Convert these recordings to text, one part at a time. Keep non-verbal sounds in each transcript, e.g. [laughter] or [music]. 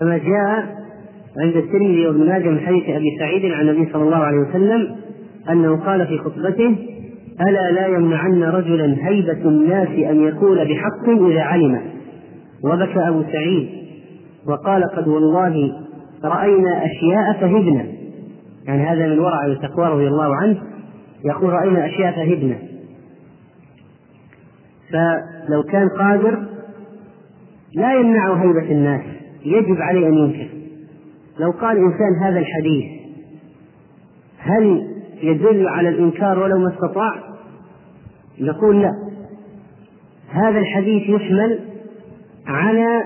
كما جاء عند الترمذي وابن ماجه من حديث أبي سعيد عن النبي صلى الله عليه وسلم أنه قال في خطبته ألا لا يمنعن رجلا هيبة الناس أن يقول بحق إذا علم وبكى أبو سعيد وقال قد والله رأينا أشياء فهبنا. يعني هذا من ورع وتقوى رضي الله عنه يقول رأينا أشياء فهبنا. فلو كان قادر لا يمنع هيبة الناس. يجب عليه أن ينكر. لو قال إنسان هذا الحديث هل يدل على الإنكار ولو ما استطاع؟ نقول لا. هذا الحديث يحمل على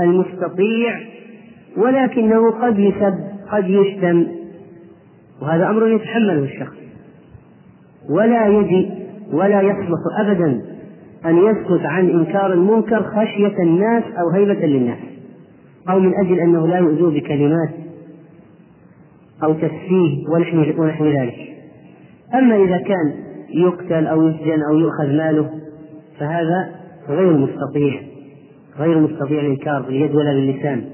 المستطيع ولكنه قد يسب قد يشتم وهذا أمر يتحمله الشخص. ولا يجي ولا يصلح أبدا أن يسكت عن إنكار المنكر خشية الناس أو هيبة للناس. أو من أجل أنه لا يؤذوه بكلمات أو تسفيه ونحن ونحو ذلك. أما إذا كان يقتل أو يسجن أو يؤخذ ماله فهذا غير مستطيع غير مستطيع الإنكار باليد ولا باللسان.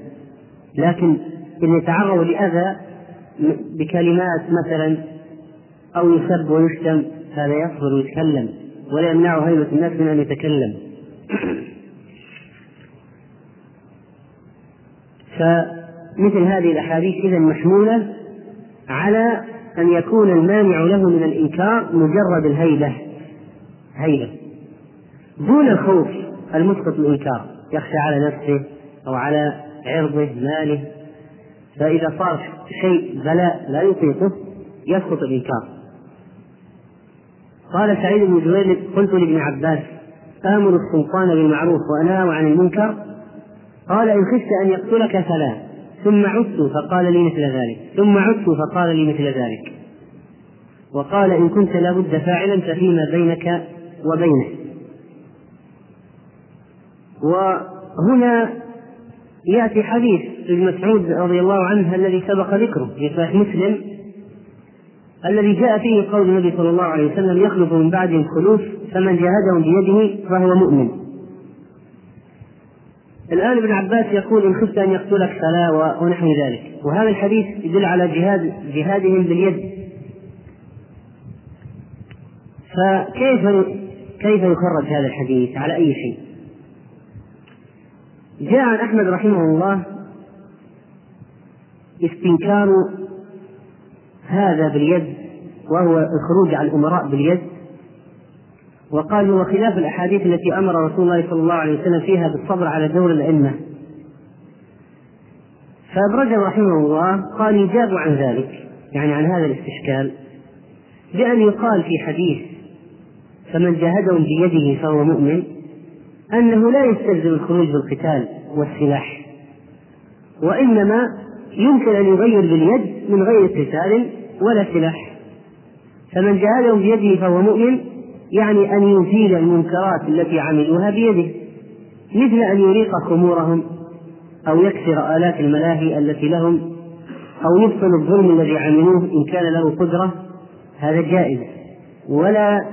لكن إن يتعرض لأذى بكلمات مثلا أو يسب ويشتم هذا يصبر ويتكلم ولا يمنعه هيبة الناس من أن يتكلم. فمثل هذه الأحاديث إذا محمولة على أن يكون المانع له من الإنكار مجرد الهيبة. هيبة. دون الخوف المسقط الإنكار يخشى على نفسه أو على عرضه ماله. فإذا صار شيء بلاء لا يطيقه يسقط الإنكار. قال سعيد بن جبير قلت لابن عباس آمر السلطان بالمعروف وأنهى عن المنكر قال إن خفت أن يقتلك فلا. ثم عدت فقال لي مثل ذلك. ثم عدت فقال لي مثل ذلك. وقال إن كنت لابد فاعلا ففيما بينك وبينه. وهنا يأتي حديث ابن مسعود رضي الله عنه الذي سبق ذكره في صحيح مسلم الذي جاء فيه قول النبي صلى الله عليه وسلم يخلف من بعدهم خلوف فمن جاهدهم بيده فهو مؤمن. الآن ابن عباس يقول إن خفت أن يقتلك فلا ونحو ذلك. وهذا الحديث يدل على جهاد جهادهم باليد. فكيف كيف يخرج هذا الحديث على أي شيء؟ جاء عن أحمد رحمه الله استنكار هذا باليد وهو الخروج على الأمراء باليد. وقال هو خلاف الأحاديث التي أمر رسول الله صلى الله عليه وسلم فيها بالصبر على دور الأئمة. فأبرز رحمه الله قال يجاب عن ذلك يعني عن هذا الاستشكال بأن يقال في حديث فمن جاهدهم بيده فهو مؤمن أنه لا يستلزم الخروج بالقتال والسلاح وإنما يمكن أن يغير باليد من غير قتال ولا سلاح. فمن جاهدهم بيده فهو مؤمن يعني أن يزيل المنكرات التي عملوها بيده مثل أن يريق خمورهم أو يكسر آلات الملاهي التي لهم أو يبطل الظلم الذي عملوه إن كان له قدرة هذا جائز. ولا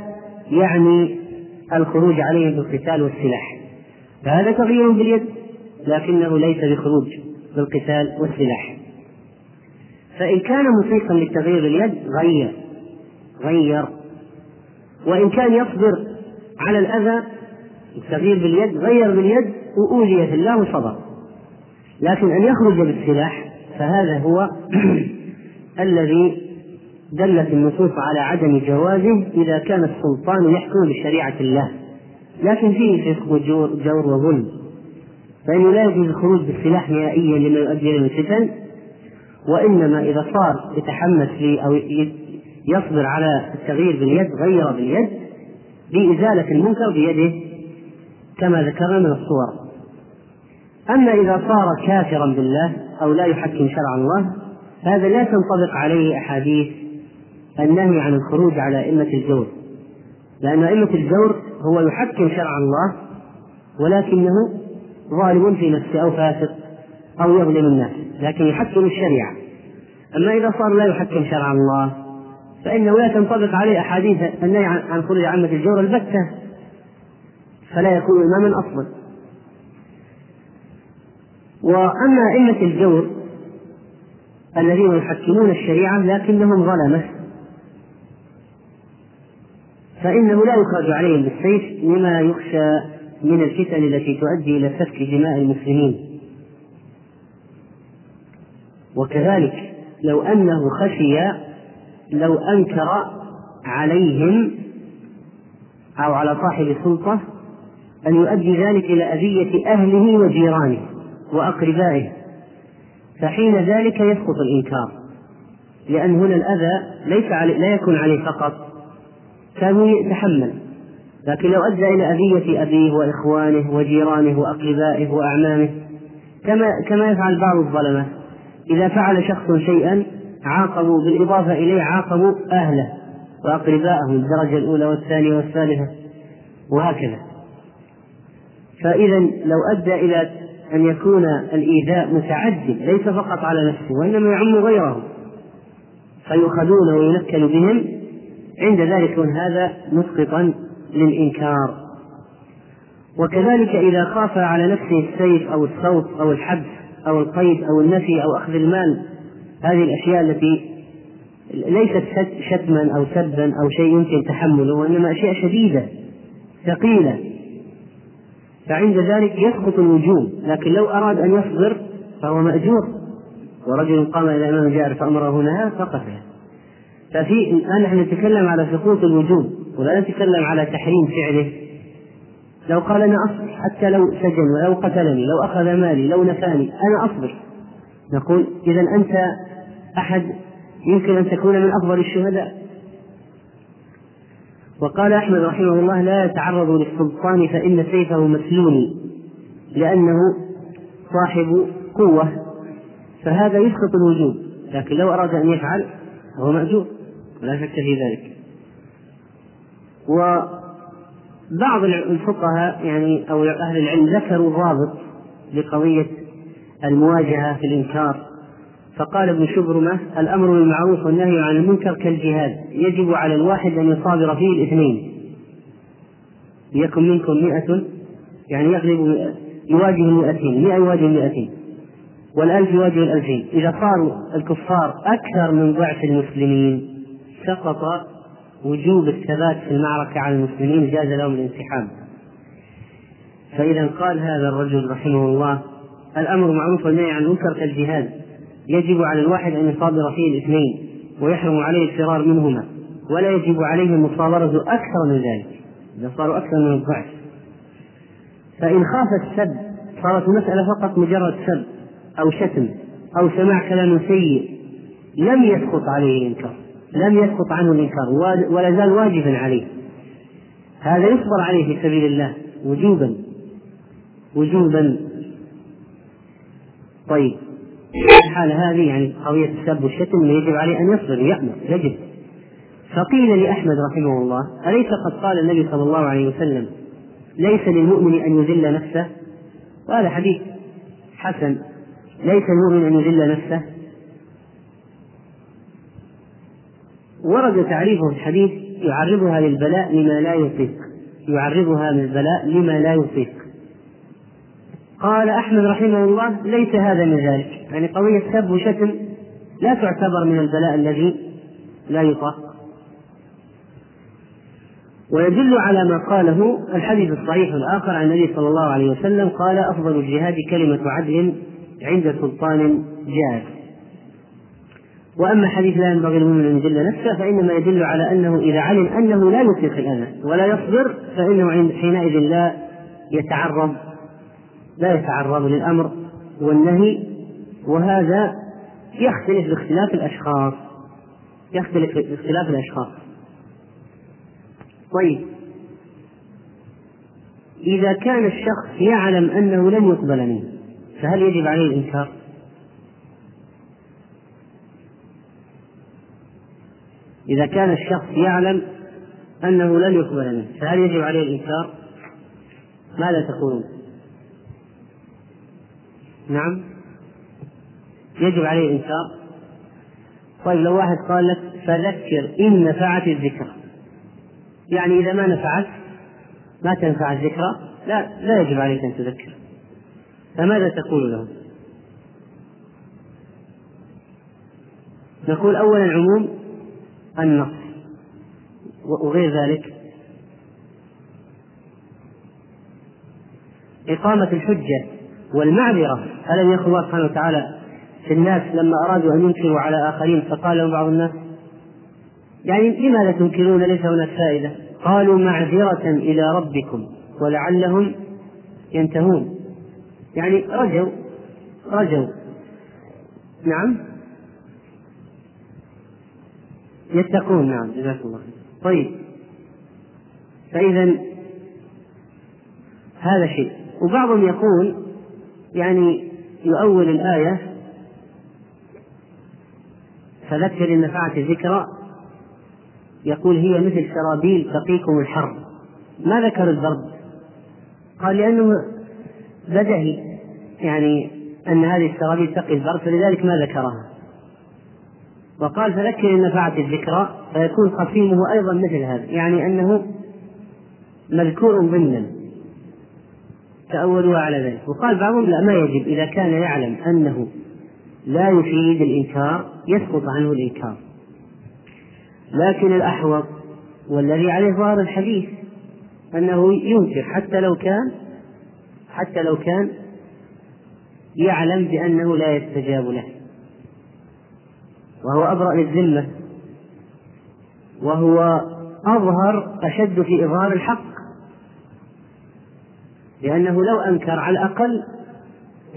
يعني الخروج عليهم بالقتال والسلاح. فهذا تغيير باليد لكنه ليس بخروج بالقتال والسلاح. فإن كان مطيقا للتغيير باليد غير غير. وإن كان يصبر على الأذى التغيير باليد غير باليد وأوذي في الله وصبر لكن أن يخرج بالسلاح فهذا هو [clears throat] الذي دلت النصوص على عدم جوازه إذا كان السلطان يحكم بشريعة الله. لكن فيه فسق وجور جور وظلم. فإنه لا يجوز الخروج بالسلاح نهائيا لما يؤدي إلى الفتن وإنما إذا صار يتحمس لي أو يصبر على التغيير باليد غير باليد بإزالة المنكر بيده كما ذكرنا من الصور. أما إذا صار كافرا بالله أو لا يحكم شرع الله هذا لا تنطبق عليه أحاديث النهي عن الخروج على أئمة الجور. لأن أئمة الجور هو يحكم شرع الله ولكنه ظالم في نفسه أو فاسق أو يظلم الناس لكن يحكم الشريعة. أما إذا صار لا يحكم شرع الله فإنه لا تنطبق عليه أحاديث النهي عن خروج عامة الجور البتة فلا يكون إماما أصلا. وأما أئمة الجور الذين يحكمون الشريعة لكنهم ظلمة فإنه لا يخرج عليهم بالسيف لما يخشى من الفتن التي تؤدي إلى سفك دماء المسلمين. وكذلك لو أنه خشي لو أنكر عليهم أو على صاحب السلطة أن يؤدي ذلك إلى أذية أهله وجيرانه وأقربائه فحين ذلك يسقط الإنكار لأن هنا الأذى ليس علي لا يكون عليه فقط كان يتحمل لكن لو أدى إلى أذية أبيه وإخوانه وجيرانه وأقربائه وأعمامه كما كما يفعل بعض الظلمة إذا فعل شخص شيئا عاقبوا بالإضافة إليه عاقبوا أهله وأقربائه الدرجة الأولى والثانية والثالثة وهكذا. فإذا لو أدى إلى أن يكون الإيذاء متعد ليس فقط على نفسه وإنما يعم غيره فيؤخذون وينكل بهم عند ذلك يكون هذا مسقطا للإنكار. وكذلك إذا خاف على نفسه السيف أو الصوت أو الحبس أو القيد أو النفي أو أخذ المال هذه الأشياء التي ليست شتما أو سبا أو شيء يمكن تحمله وإنما أشياء شديدة ثقيلة. فعند ذلك يسقط الوجوب لكن لو أراد أن يصبر فهو مأجور. ورجل قام إلى إمام جائر فأمره نهى فقتله ففي الآن نحن نتكلم على سقوط الوجوب ولا نتكلم على تحريم فعله. لو قال أنا أصبر حتى لو سجن ولو قتلني لو أخذ مالي لو نفاني أنا أصبر نقول إذا أنت أحد يمكن أن تكون من أفضل الشهداء. وقال أحمد رحمه الله لا يتعرض للسلطان فإن سيفه مسلول لأنه صاحب قوة فهذا يسقط الوجوب لكن لو أراد أن يفعل فهو مأجور ولا شك في ذلك. وبعض الفقهاء يعني أو أهل العلم ذكروا ضابط لقضية المواجهة في الإنكار. فقال ابن شبرمة الأمر بالمعروف والنهي عن المنكر كالجهاد. يجب على الواحد أن يصابر فيه الاثنين. ليكن منكم مئة يعني يغلب يواجه المئتين مئة يواجه المئتين والألف يواجه الألفين. إذا صاروا الكفار أكثر من ضعف المسلمين سقط وجوب الثبات في المعركة على المسلمين جاز لهم الانسحاب. فإذا قال هذا الرجل رحمه الله الأمر معروف والنهي عن المنكر كالجهاد. يجب على الواحد أن يصابر فيه الاثنين ويحرم عليه الفرار منهما ولا يجب عليه المصابرة أكثر من ذلك إذا صاروا أكثر من الضعف. فإن خاف السب صارت المسألة فقط مجرد سب أو شتم أو سماع كلام سيء لم يسقط عليه الإنكار لم يسقط عنه الإنكار ولا زال واجبا عليه. هذا يصبر عليه في سبيل الله وجوبا وجوبا. طيب. الحالة هذه يعني قضية السب والشتم يجب عليه أن يصبر ويأمر يجب. فقيل لأحمد رحمه الله أليس قد قال النبي صلى الله عليه وسلم ليس للمؤمن أن يذل نفسه؟ وهذا حديث حسن. ليس المؤمن أن يذل نفسه؟ ورد تعريفه في الحديث يعرضها للبلاء لما لا يطيق. يعرضها للبلاء لما لا يطيق. قال أحمد رحمه الله ليس هذا من ذلك. يعني قضية سب وشتم لا تعتبر من البلاء الذي لا يطاق. ويدل على ما قاله الحديث الصحيح الآخر عن النبي صلى الله عليه وسلم قال أفضل الجهاد كلمة عدل عند سلطان جائر وأما حديث لا ينبغي المؤمن أن يجل نفسه فإنما يدل على أنه إذا علم أنه لا يطيق الأذى ولا يصبر فإنه حينئذ لا يتعرض لا يتعرض للأمر والنهي وهذا يختلف باختلاف الأشخاص يختلف باختلاف الأشخاص طيب إذا كان الشخص يعلم أنه لن يقبل منه فهل يجب عليه الإنكار؟ إذا كان الشخص يعلم أنه لن يقبل منه فهل يجب عليه الإنكار؟ ماذا تقولون؟ نعم. يجب عليه الإنكار. طيب لو واحد قال لك فذكر إن نفعت الذكرى. يعني إذا ما نفعت ما تنفع الذكرى لا لا يجب عليك أن تذكر. فماذا تقول له؟ نقول أولا عموم النص وغير ذلك. إقامة الحجة والمعذرة ألم يقل الله سبحانه وتعالى في الناس لما أرادوا أن ينكروا على آخرين فقال لهم بعض الناس يعني لماذا تنكرون؟ ليس هناك فائدة. قالوا معذرة إلى ربكم ولعلهم ينتهون. يعني رجوا رجوا نعم. يتقون نعم جزاك الله طيب. فإذا هذا شيء. وبعضهم يقول يعني يؤول الآية فذكر إن نفعت الذكرى يقول هي مثل سرابيل تقيكم الحر. ما ذكر البرد؟ قال لأنه بدهي يعني أن هذه السرابيل تقي البرد فلذلك ما ذكرها. وقال فذكر إن نفعت الذكرى فيكون خصيمه أيضا مثل هذا يعني أنه مذكور ضمنا. تأولوا على ذلك. وقال بعضهم لا ما يجب. إذا كان يعلم أنه لا يفيد الإنكار يسقط عنه الإنكار. لكن الأحوط والذي عليه ظاهر الحديث أنه ينكر حتى لو كان حتى لو كان يعلم بأنه لا يستجاب له. وهو أبرأ للذمة وهو أظهر أشد في إظهار الحق. لأنه لو أنكر على الأقل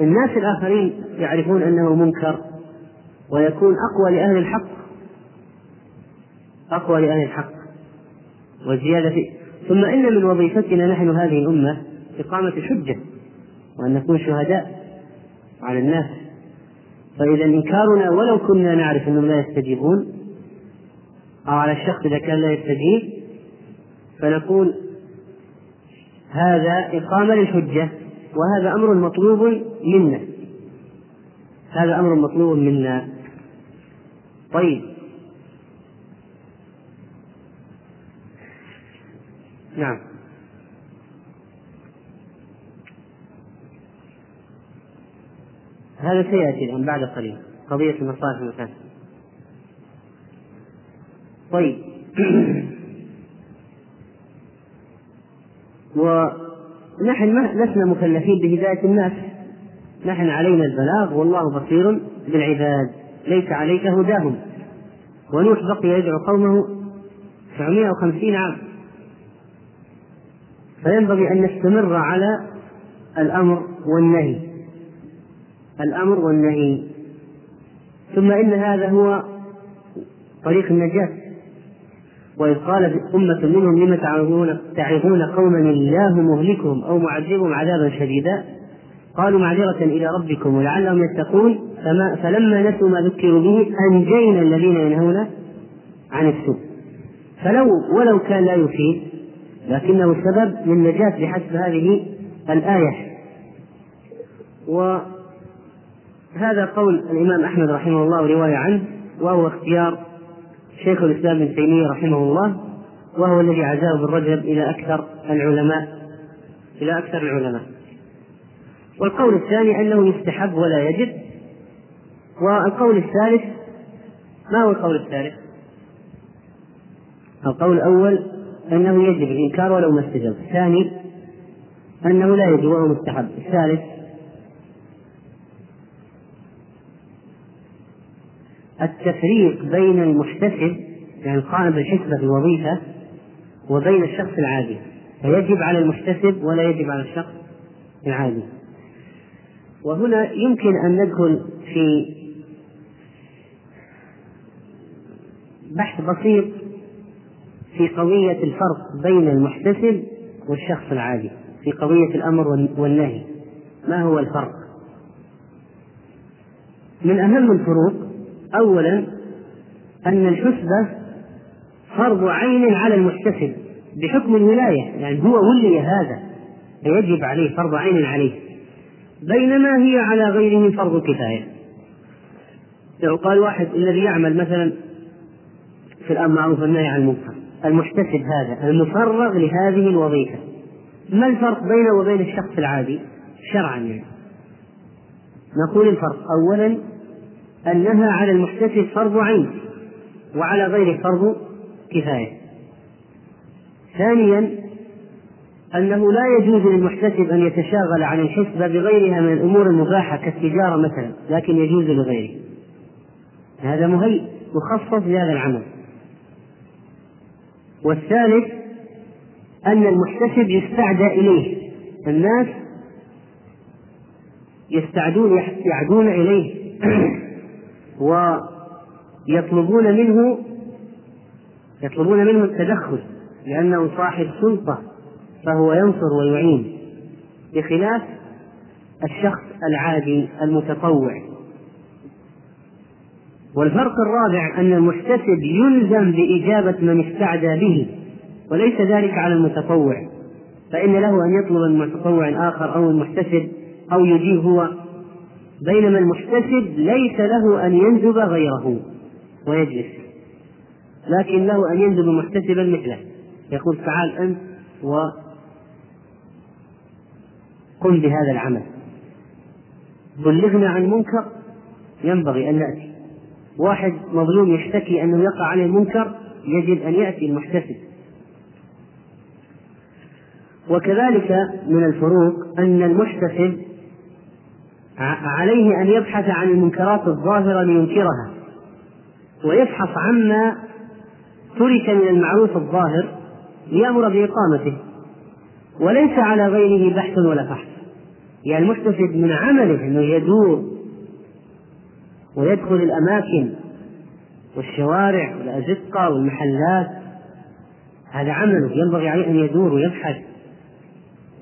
الناس الآخرين يعرفون أنه منكر ويكون أقوى لأهل الحق أقوى لأهل الحق والزيادة في ثم إن من وظيفتنا نحن هذه الأمة إقامة الحجة وأن نكون شهداء على الناس. فإذا إنكارنا ولو كنا نعرف أنهم لا يستجيبون أو على الشخص إذا كان لا يستجيب فنقول هذا إقامة للحجة وهذا أمر مطلوب منا. هذا أمر مطلوب منا. طيب. نعم. هذا سيأتي الآن بعد قليل. قضية المصالح المفاسد طيب. [clears throat] ونحن لسنا مكلفين بهداية الناس. نحن علينا البلاغ والله بصير بالعباد. ليس عليك هداهم. ونوح بقي يدعو قومه 950 عام. فينبغي أن نستمر على الأمر والنهي. الأمر والنهي. ثم إن هذا هو طريق النجاة. وإذ قال أمة منهم لم تعظون تعظون قوما الله مهلكهم أو معذبهم عذابا شديدا؟ قالوا معذرة إلى ربكم ولعلهم يتقون فما فلما نسوا ما ذكروا به أنجينا الذين ينهون عن السوء. فلو ولو كان لا يفيد لكنه سبب للنجاة بحسب هذه الآية. وهذا قول الإمام أحمد رحمه الله رواية عنه وهو اختيار شيخ الإسلام ابن تيمية رحمه الله وهو الذي عزاه بالرجب إلى أكثر العلماء إلى أكثر العلماء والقول الثاني أنه يستحب ولا يجب والقول الثالث ما هو القول الثالث؟ القول الأول أنه يجب الإنكار ولو ما استجب الثاني أنه لا يجب وهو مستحب الثالث التفريق بين المحتسب يعني القائم بالحسبة في الوظيفة وبين الشخص العادي. فيجب على المحتسب ولا يجب على الشخص العادي. وهنا يمكن أن ندخل في بحث بسيط في قضية الفرق بين المحتسب والشخص العادي في قضية الأمر والنهي. ما هو الفرق؟ من أهم الفروق أولا أن الحسبة فرض عين على المحتسب بحكم الولاية يعني هو ولي هذا فيجب عليه فرض عين عليه. بينما هي على غيره فرض كفاية. لو قال واحد الذي يعمل مثلا في الأمر معروف والنهي عن المنكر المحتسب هذا المفرغ لهذه الوظيفة ما الفرق بينه وبين الشخص العادي؟ شرعا يعني. نقول الفرق أولا أنها على المحتسب فرض عين وعلى غيره فرض كفاية. ثانيا أنه لا يجوز للمحتسب أن يتشاغل عن الحسبة بغيرها من الأمور المباحة كالتجارة مثلا لكن يجوز لغيره. هذا مهيئ مخصص لهذا العمل. والثالث أن المحتسب يستعدى إليه. الناس يستعدون يعدون إليه. [clears throat] ويطلبون منه يطلبون منه التدخل لأنه صاحب سلطة فهو ينصر ويعين بخلاف الشخص العادي المتطوع. والفرق الرابع أن المحتسب يلزم بإجابة من استعدى به وليس ذلك على المتطوع فإن له أن يطلب من متطوع آخر أو المحتسب أو يجيب هو بينما المحتسب ليس له أن ينجب غيره ويجلس لكن له أن ينجب محتسبا مثله. يقول تعال أنت وقم بهذا العمل. بلغنا عن منكر ينبغي أن نأتي. واحد مظلوم يشتكي أنه يقع عليه المنكر يجب أن يأتي المحتسب. وكذلك من الفروق أن المحتسب عليه أن يبحث عن المنكرات الظاهرة لينكرها ويبحث عما ترك من المعروف الظاهر ليأمر بإقامته وليس على غيره بحث ولا فحص. يعني المحتسب من عمله أنه يدور ويدخل الأماكن والشوارع والأزقة والمحلات هذا عمله. ينبغي عليه أن يدور ويبحث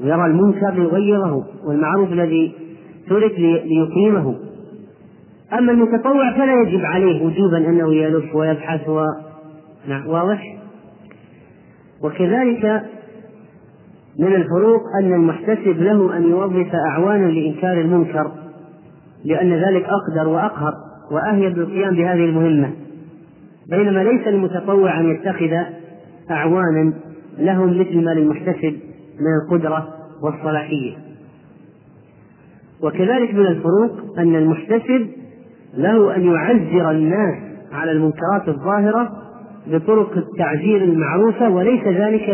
ويرى المنكر ليغيره والمعروف الذي ترك ليقيمه. أما المتطوع فلا يجب عليه وجوبا أنه يلف ويبحث و... نعم واضح؟ وكذلك من الفروق أن المحتسب له أن يوظف أعوانا لإنكار المنكر لأن ذلك أقدر وأقهر وأهيب بالقيام بهذه المهمة. بينما ليس المتطوع أن يتخذ أعوانا لهم مثل ما للمحتسب من القدرة والصلاحية. وكذلك من الفروق أن المحتسب له أن يعزر الناس على المنكرات الظاهرة بطرق التعزير المعروفة وليس ذلك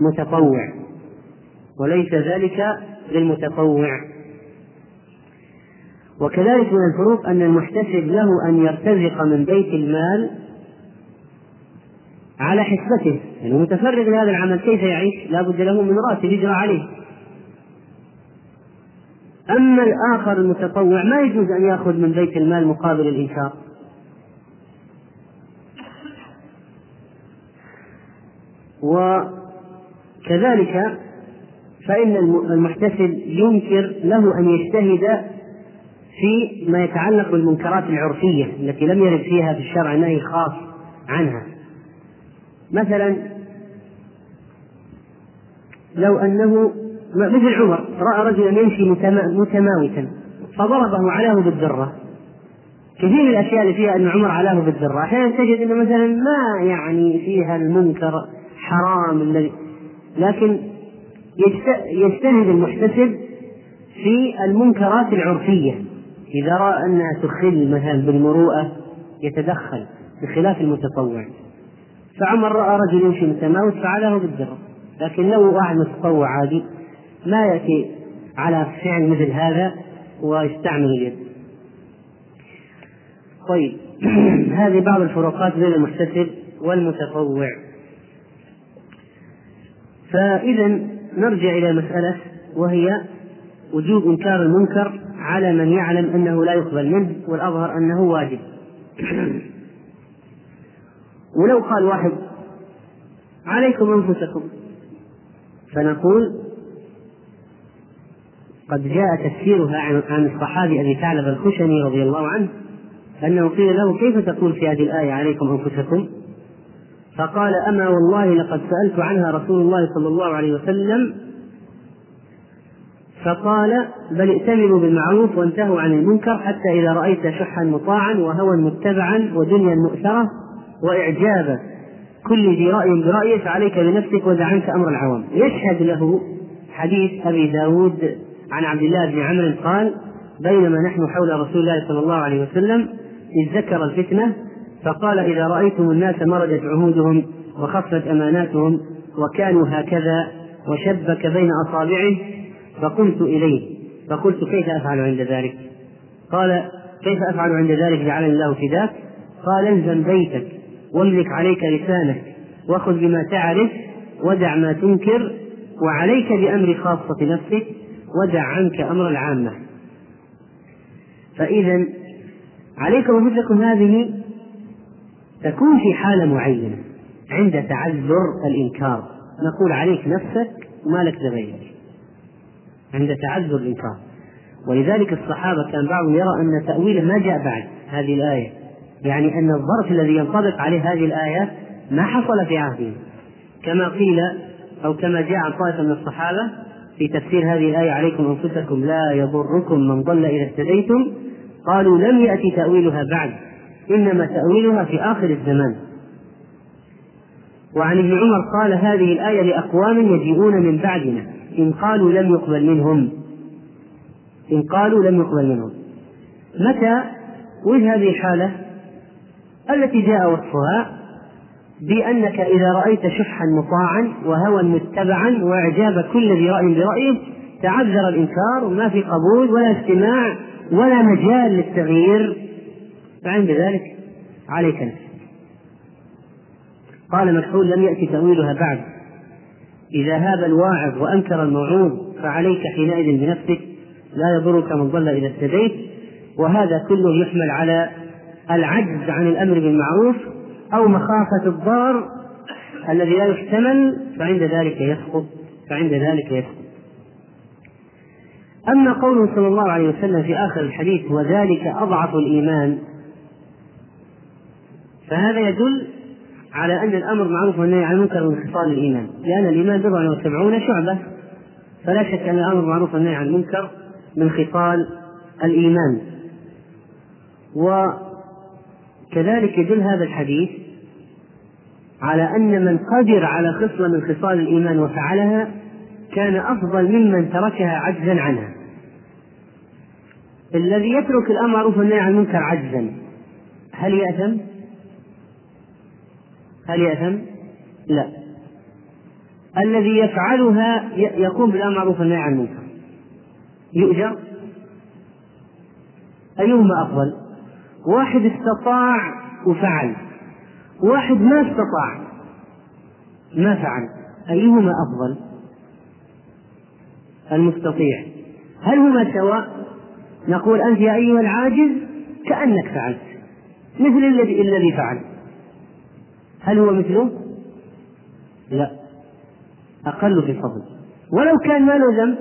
للمتطوع. وليس ذلك للمتطوع. وكذلك من الفروق أن المحتسب له أن يرتزق من بيت المال على حسبته. يعني متفرغ لهذا العمل كيف يعيش؟ لا بد له من راتب يجرى عليه. أما الآخر المتطوع ما يجوز أن يأخذ من بيت المال مقابل الإنكار. وكذلك فإن المحتسب ينكر له أن يجتهد في ما يتعلق بالمنكرات العرفية التي لم يرد فيها في الشرع نهي خاص عنها. مثلا لو أنه مثل عمر رأى رجلا يمشي متماوتا فضربه علاه بالذرة. كثير من الأشياء اللي فيها أن عمر علاه بالذرة. أحيانا تجد أنه مثلا ما يعني فيها المنكر حرام الذي لكن يجتهد المحتسب في المنكرات العرفية. إذا رأى أنها تخل مثلا بالمروءة يتدخل بخلاف المتطوع. فعمر رأى رجل يمشي متماوت فعله بالدرة لكن لو واحد متطوع عادي ما يأتي على فعل مثل هذا ويستعمل اليد. طيب [clears throat] هذه بعض الفروقات بين المحتسب والمتطوع. فإذا نرجع إلى مسألة وهي وجوب إنكار المنكر على من يعلم أنه لا يقبل منه والأظهر أنه واجب. [clears throat] ولو قال واحد عليكم أنفسكم. فنقول قد جاء تفسيرها عن الصحابي أبي ثعلب الخشني رضي الله عنه أنه قيل له كيف تقول في هذه الآية عليكم أنفسكم؟ فقال أما والله لقد سألت عنها رسول الله صلى الله عليه وسلم. فقال بل ائتمروا بالمعروف وانتهوا عن المنكر حتى إذا رأيت شحا مطاعا وهوى متبعا ودنيا مؤثرة وإعجاب كل ذي رأي برأيه فعليك بنفسك ودع عنك أمر العوام. يشهد له حديث أبي داود عن عبد الله بن عمرو قال بينما نحن حول رسول الله صلى الله عليه وسلم إذ ذكر الفتنة فقال إذا رأيتم الناس مرجت عهودهم وخفت أماناتهم وكانوا هكذا وشبك بين أصابعه فقمت إليه فقلت كيف أفعل عند ذلك؟ قال كيف أفعل عند ذلك؟ جعلني الله فداك قال الزم بيتك واملك عليك لسانك وخذ بما تعرف ودع ما تنكر وعليك بأمر خاصة نفسك. ودع عنك أمر العامة. فإذا عليكم أنفسكم هذه تكون في حالة معينة عند تعذر الإنكار. نقول عليك نفسك وما لك لغيرك. عند تعذر الإنكار. ولذلك الصحابة كان بعضهم يرى أن تأويله ما جاء بعد هذه الآية. يعني أن الظرف الذي ينطبق عليه هذه الآية ما حصل في عهدهم كما قيل أو كما جاء عن طائفة من الصحابة في تفسير هذه الآية عليكم أنفسكم لا يضركم من ضل إذا اهتديتم قالوا لم يأتي تأويلها بعد إنما تأويلها في آخر الزمان. وعن ابن عمر قال هذه الآية لأقوام يجيئون من بعدنا إن قالوا لم يقبل منهم. إن قالوا لم يقبل منهم. متى؟ وجه هذه الحالة التي جاء وصفها بأنك إذا رأيت شحا مطاعا وهوى متبعا وإعجاب كل ذي رأي برأيه تعذر الإنكار وما في قبول ولا استماع ولا مجال للتغيير. فعند ذلك عليك نفسك قال مكحول لم يأتي تأويلها بعد. إذا هاب الواعظ وأنكر الموعوظ فعليك حينئذ بنفسك لا يضرك من ضل إذا اهتديت. وهذا كله يحمل على العجز عن الأمر بالمعروف أو مخافة الضار الذي لا يحتمل فعند ذلك يسقط فعند ذلك يسقط. أما قوله صلى الله عليه وسلم في آخر الحديث وذلك أضعف الإيمان فهذا يدل على أن الأمر معروف والنهي عن المنكر من خصال الإيمان. لأن الإيمان بضع وسبعون شعبة فلا شك أن الأمر معروف والنهي عن المنكر من خصال الإيمان. وكذلك يدل هذا الحديث على أن من قدر على خصلة من خصال الإيمان وفعلها كان أفضل ممن تركها عجزا عنها الذي يترك الأمر والنهي عن المنكر عجزا هل يأثم؟ هل يأثم؟ لا الذي يفعلها يقوم بالأمر والنهي عن المنكر يؤجر أيهما أفضل؟ واحد استطاع وفعل. واحد ما استطاع ما فعل. أيهما أفضل؟ المستطيع. هل هما سواء؟ نقول أنت يا أيها العاجز كأنك فعلت مثل الذي الذي فعل. هل هو مثله؟ لا. أقل في الفضل. ولو كان ما له ذنب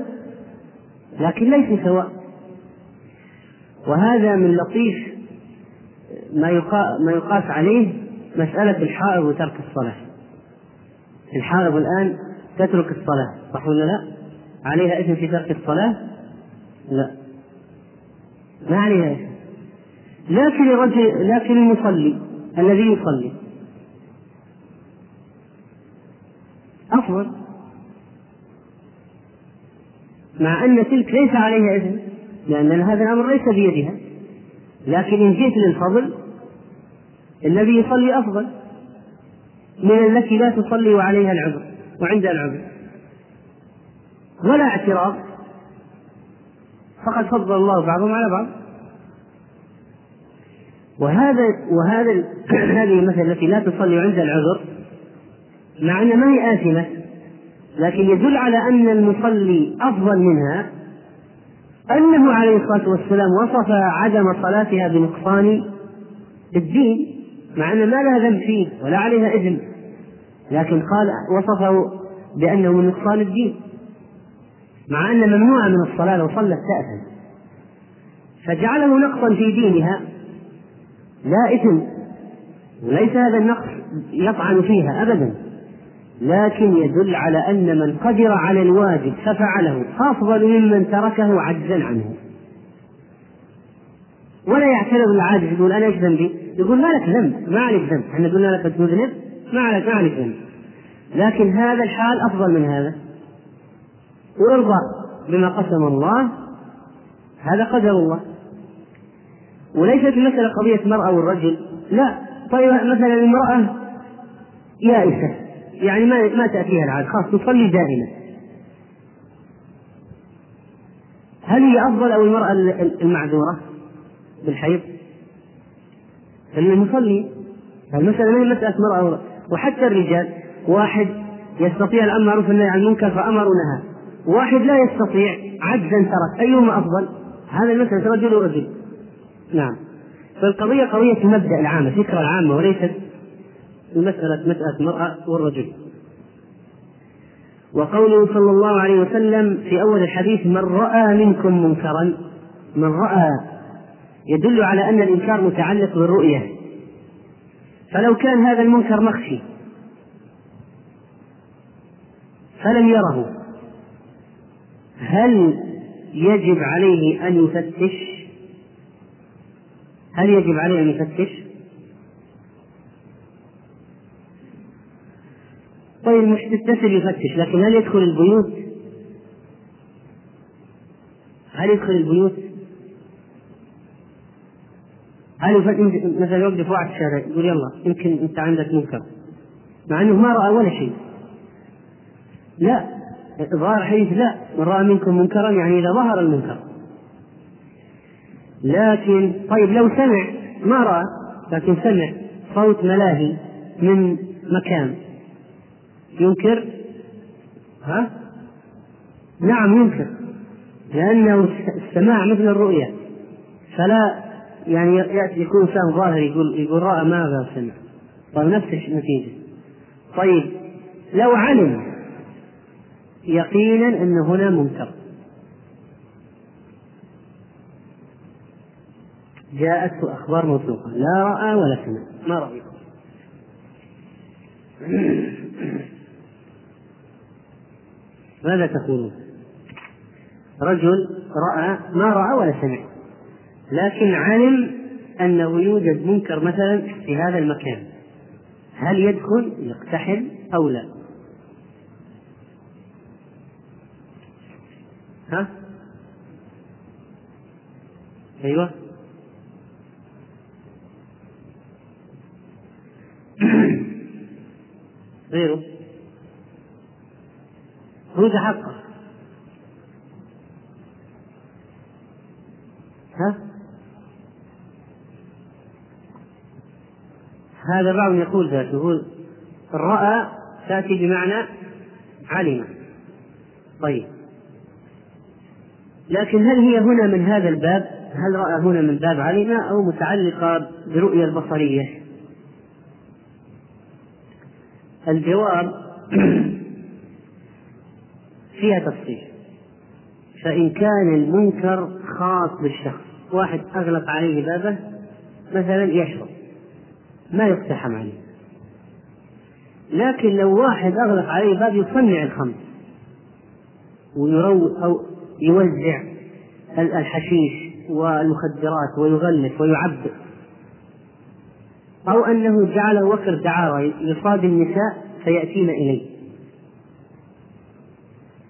لكن ليس سواء. وهذا من لطيف ما يقاس عليه مسألة الحائض وترك الصلاة. الحائض الآن تترك الصلاة صح ولا لا؟ عليها إثم في ترك الصلاة؟ لا. ما عليها إثم. لكن الرجل لكن المصلي الذي يصلي. أفضل. مع أن تلك ليس عليها إثم لأن هذا الأمر ليس بيدها. لكن إن جئت للفضل الذي يصلي أفضل من التي لا تصلي وعليها العذر وعندها العذر. ولا اعتراض. فقد فضل الله بعضهم على بعض. وهذا وهذا [clears throat] هذه المثل التي لا تصلي عند العذر مع أن ما هي آثمة لكن يدل على أن المصلي أفضل منها أنه عليه الصلاة والسلام وصف عدم صلاتها بنقصان الدين. مع أن ما لها ذنب فيه ولا عليها إثم لكن قال وصفه بأنه من نقصان الدين. مع أن ممنوعة من الصلاة لو صلت تأثم فجعله نقصا في دينها. لا إثم. وليس هذا النقص يطعن فيها أبدا. لكن يدل على أن من قدر على الواجب ففعله. أفضل ممن تركه عجزا عنه. ولا يعترض العاجز يقول أنا إيش ذنبي؟ يقول ما لك ذنب ما عليك ذنب. إحنا قلنا لك تذنب ما عليك ما عليك ذنب. لكن هذا الحال أفضل من هذا. وأرضى بما قسم الله هذا قدر الله. وليست المسألة قضية المرأة والرجل. لا طيب مثلا المرأة يائسة يعني ما ما تأتيها العادة خلاص تصلي دائما. هل هي أفضل أو المرأة المعذورة؟ بالحيض؟ المصلي المسألة ما هي مسألة مرأة وحتى الرجال واحد يستطيع الأمر معروف والنهي عن المنكر فأمر ونهى واحد لا يستطيع عجزا ترك أيهما أفضل؟ هذا المسألة رجل ورجل نعم. فالقضية قضية المبدأ العام الفكرة العامة وليست المسألة مسألة المرأة والرجل. وقوله صلى الله عليه وسلم في أول الحديث من رأى منكم منكرا من رأى يدل على أن الإنكار متعلق بالرؤية. فلو كان هذا المنكر مخفي فلم يره هل يجب عليه أن يفتش؟ هل يجب عليه أن يفتش؟ طيب مش تتصل يفتش لكن هل يدخل البيوت؟ هل يدخل البيوت؟ هل مثلا يوقف واحد الشارع يقول يلا يمكن أنت عندك منكر. مع إنه ما رأى ولا شيء. لا ظاهر حديث لا من رأى منكم منكرا يعني إذا ظهر المنكر. لكن طيب لو سمع ما رأى لكن سمع صوت ملاهي من مكان. ينكر؟ ها؟ نعم ينكر. لأنه السماع مثل الرؤية. فلا يعني يأتي يكون إنسان ظاهر يقول يقول رأى ماذا سمع. طيب نفس النتيجة طيب لو علم يقينا أن هنا منكر. جاءته أخبار موثوقة لا رأى ولا سمع. ما رأيكم؟ ماذا تقولون؟ رجل رأى ما رأى ولا سمع. لكن علم أنه يوجد منكر مثلا في هذا المكان هل يدخل يقتحم أو لا؟ ها؟ أيوه [coughs] غيره هو حقه ها هذا بعض يقول ذلك يقول رأى تأتي بمعنى علم. طيب. لكن هل هي هنا من هذا الباب؟ هل رأى هنا من باب علم أو متعلقة برؤية البصرية؟ الجواب [clears throat] فيها تفصيل. فإن كان المنكر خاص بالشخص واحد أغلق عليه بابه مثلا يشرب. ما يقتحم عليه لكن لو واحد أغلق عليه باب يصنع الخمر ويرو أو يوزع الحشيش والمخدرات ويغلف ويعبئ أو أنه جعل وكر دعارة يصاد النساء فيأتين إليه.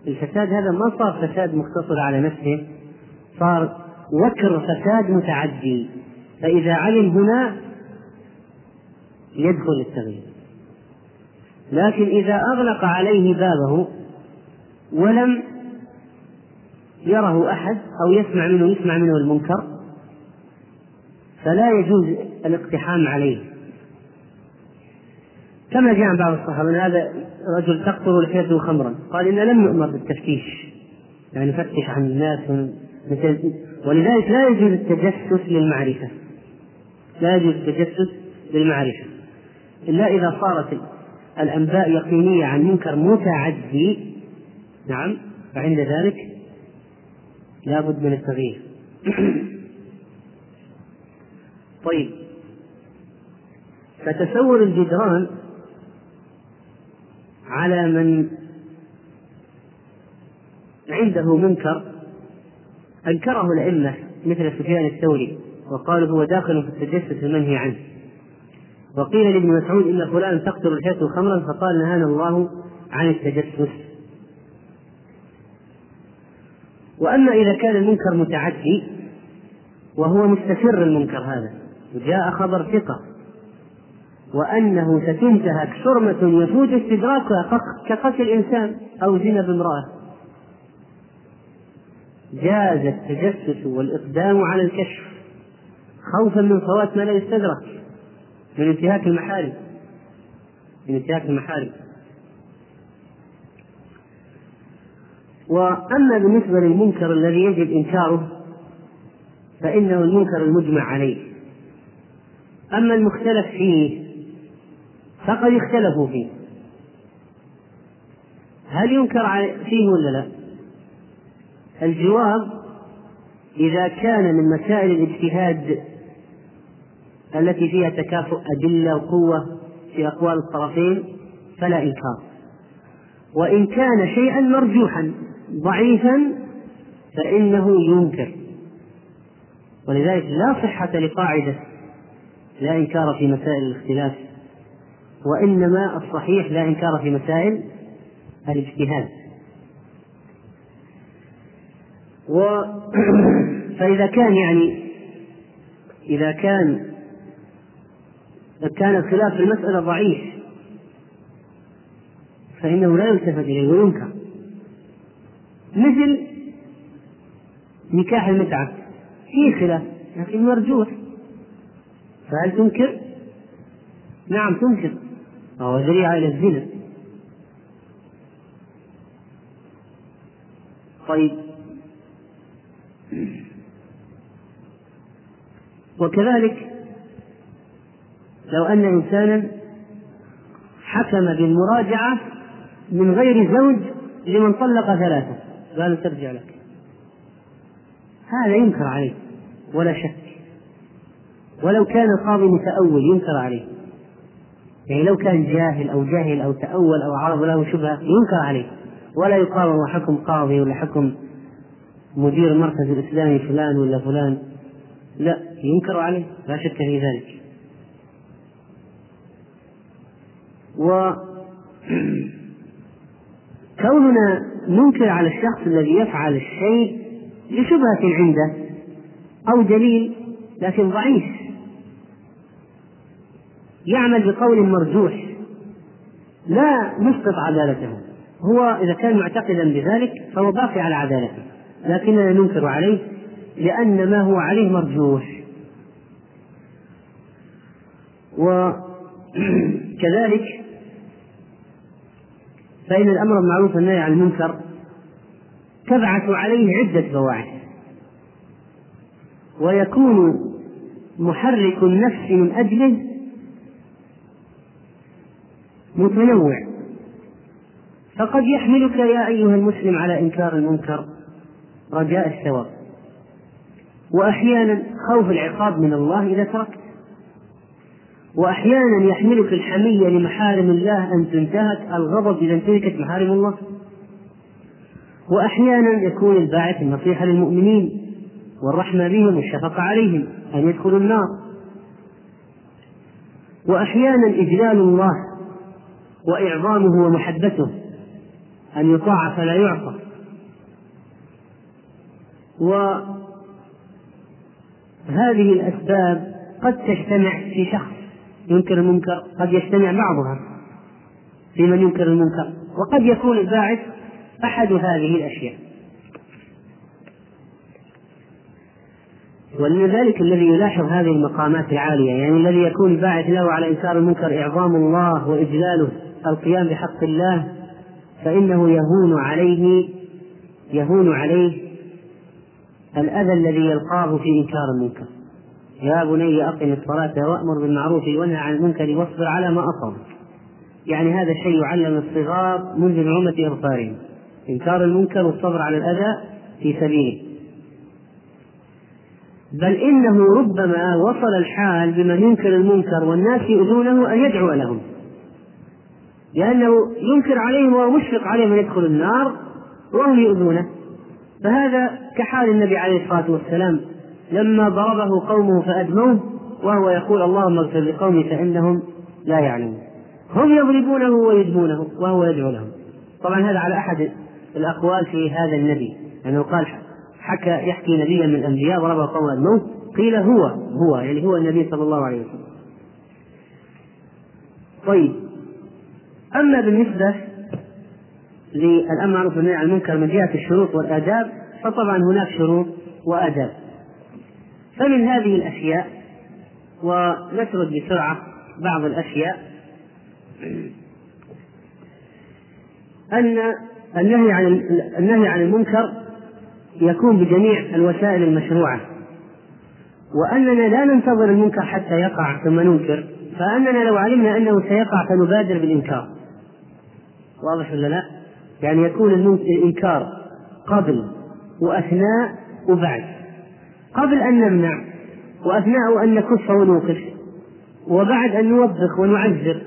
الفساد هذا ما صار فساد مقتصر على نفسه صار وكر فساد متعدي. فإذا علم هنا يدخل التغيير لكن إذا أغلق عليه بابه ولم يره أحد أو يسمع منه يسمع منه المنكر فلا يجوز الاقتحام عليه. كما جاء عن بعض الصحابة هذا رجل تقطر لحيته خمرا قال إن لم نؤمر بالتفتيش يعني نفتش عن الناس ولذلك لا يجوز التجسس للمعرفة. لا يجوز التجسس للمعرفة. إلا إذا صارت الأنباء يقينية عن منكر متعدي. نعم. فعند ذلك لا بد من التغيير. [clears throat] طيب. فتسور الجدران على من عنده منكر أنكره الأئمة مثل سفيان الثوري وقالوا هو داخل في التجسس المنهي عنه. وقيل لابن مسعود إن فلان تقتل الحية خمرا فقال نهانا الله عن التجسس. وأما إذا كان المنكر متعدي وهو مستسر المنكر هذا وجاء خبر ثقة وأنه ستنتهك حرمة يفوت استدراكها كقتل إنسان أو زنا بامرأة. جاز التجسس والإقدام على الكشف خوفا من فوات ما لا يستدرك. من انتهاك المحارم. من انتهاك المحارم. وأما بالنسبة للمنكر الذي يجب إنكاره فإنه المنكر المجمع عليه. أما المختلف فيه فقد اختلفوا فيه. هل ينكر فيه ولا لا؟ الجواب إذا كان من مسائل الاجتهاد التي فيها تكافؤ أدلة وقوة في أقوال الطرفين فلا إنكار. وإن كان شيئا مرجوحا ضعيفا فإنه ينكر. ولذلك لا صحة لقاعدة لا إنكار في مسائل الاختلاف وإنما الصحيح لا إنكار في مسائل الاجتهاد. و [clears throat] فإذا كان يعني إذا كان كان الخلاف في المسألة ضعيف. فإنه لا يلتفت إليه وينكر. مثل نكاح المتعة. فيه خلاف لكن مرجوح. فهل تنكر؟ نعم تنكر. وهو ذريعة إلى الزنا. طيب. وكذلك لو أن إنسانا حكم بالمراجعة من غير زوج لمن طلق ثلاثة. قال ترجع لك. هذا ينكر عليه ولا شك. ولو كان القاضي متأول ينكر عليه. يعني لو كان جاهل أو جاهل أو تأول أو عرض له شبهة ينكر عليه. ولا يقال هو حكم قاضي ولا حكم مدير المركز الإسلامي فلان ولا فلان. لا ينكر عليه. لا شك في ذلك. و [clears throat] كوننا ننكر على الشخص الذي يفعل الشيء لشبهة عنده أو دليل لكن ضعيف. يعمل بقول مرجوح. لا نسقط عدالته. هو إذا كان معتقدا بذلك فهو باقي على عدالته. لكننا ننكر عليه لأن ما هو عليه مرجوح. وكذلك [clears throat] فإن الأمر بالمعروف والنهي عن المنكر تبعث عليه عدة بواعث. ويكون محرك النفس من أجله متنوع. فقد يحملك يا أيها المسلم على إنكار المنكر رجاء الثواب. وأحيانا خوف العقاب من الله إذا تركت. وأحيانا يحملك الحمية لمحارم الله أن تنتهك الغضب إذا انتهكت محارم الله. وأحيانا يكون الباعث النصيحة للمؤمنين والرحمة بهم والشفقة عليهم أن يدخلوا النار. وأحيانا إجلال الله وإعظامه ومحبته أن يطاع فلا يعصى وهذه الأسباب قد تجتمع في شخص ينكر المنكر قد يجتمع بعضها في من ينكر المنكر وقد يكون الباعث أحد هذه الأشياء. ولذلك الذي يلاحظ هذه المقامات العالية يعني الذي يكون الباعث له على إنكار المنكر إعظام الله وإجلاله القيام بحق الله فإنه يهون عليه يهون عليه الأذى الذي يلقاه في إنكار المنكر. يا بني أقم الصلاة وأمر بالمعروف وانهى عن المنكر واصبر على ما أصابك يعني هذا الشيء يعلم الصغار منذ نعومة أظفارهم إنكار المنكر والصبر على الأذى في سبيله بل إنه ربما وصل الحال بمن ينكر المنكر والناس يؤذونه أن يدعو لهم. لأنه ينكر عليهم وهو مشفق عليهم أن يدخلوا النار وهم يؤذونه. فهذا كحال النبي عليه الصلاة والسلام لما ضربه قومه فأدموه وهو يقول اللهم اغفر لقومي فإنهم لا يعلمون. هم يضربونه ويدمونه وهو يدعو لهم. طبعا هذا على أحد الأقوال في هذا النبي أنه قال حكى يحكي نبيا من الأنبياء ضربه قول الموت قيل هو هو يعني هو النبي صلى الله عليه وسلم. طيب أما بالنسبة للأمر معروف والنهي عن المنكر من جهة الشروط والآداب فطبعا هناك شروط وآداب. فمن هذه الأشياء ونسرد بسرعة بعض الأشياء أن النهي عن النهي عن المنكر يكون بجميع الوسائل المشروعة. وأننا لا ننتظر المنكر حتى يقع ثم ننكر فأننا لو علمنا أنه سيقع فنبادر بالإنكار. واضح ولا لا؟ يعني يكون الإنكار قبل وأثناء وبعد. قبل أن نمنع وأثناء أن نكف ونوقف وبعد أن نوبخ ونعذر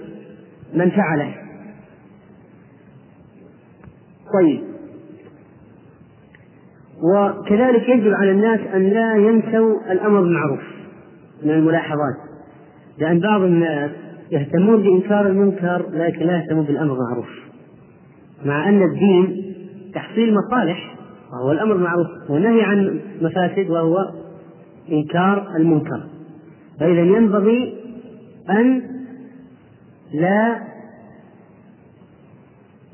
من فعله. طيب. وكذلك يجب على الناس أن لا ينسوا الأمر بالمعروف من الملاحظات لأن بعض الناس يهتمون بإنكار المنكر لكن لا يهتمون بالأمر بالمعروف مع أن الدين تحصيل مصالح وهو الأمر بالمعروف والنهي عن مفاسد وهو إنكار المنكر. فإذا ينبغي أن لا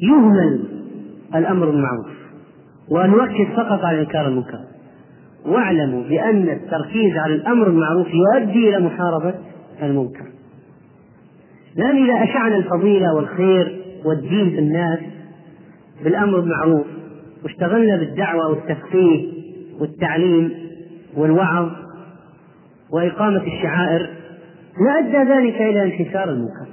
يهمل الأمر بالمعروف ونركز فقط على إنكار المنكر. واعلموا بأن التركيز على الأمر بالمعروف يؤدي إلى محاربة المنكر. لأن إذا أشعنا الفضيلة والخير والدين في الناس بالأمر بالمعروف واشتغلنا بالدعوة والتفقيه والتعليم والوعظ وإقامة الشعائر لأدى ذلك إلى انتشار المنكر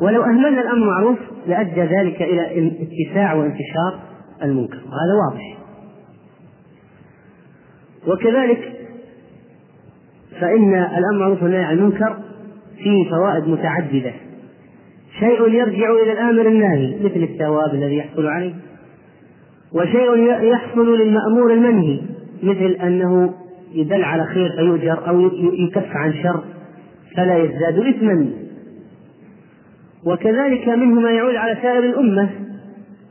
ولو أهملنا الأمر المعروف لأدى ذلك إلى اتساع وانتشار المنكر وهذا واضح. وكذلك فإن الأمر معروف والنهي عن المنكر فيه فوائد متعددة. شيء يرجع إلى الآمر الناهي مثل الثواب الذي يحصل عليه. وشيء يحصل للمأمور المنهي مثل أنه يدل على خير فيؤجر أو يكف عن شر فلا يزداد إثما. وكذلك منه ما يعود على سائر الأمة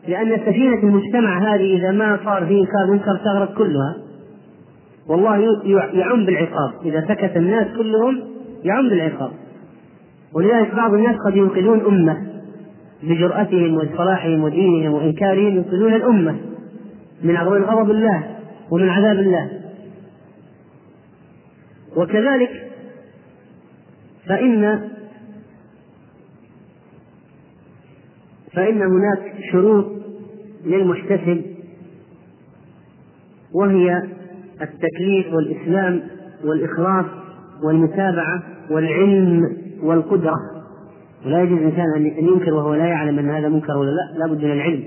لأن سفينة المجتمع هذه إذا ما صار فيه إنكار منكر تغرق كلها والله يعم بالعقاب. إذا سكت الناس كلهم يعم بالعقاب. ولذلك بعض الناس قد ينقذون أمة. بجرأتهم وصلاحهم ودينهم وإنكارهم ينقذون الأمة من غضب الله ومن عذاب الله. وكذلك فإن فإن هناك شروط للمحتسب وهي التكليف والإسلام والإخلاص والمتابعة والعلم والقدرة. ولا يجوز الإنسان أن ينكر وهو لا يعلم أن هذا منكر ولا لا لا بد من العلم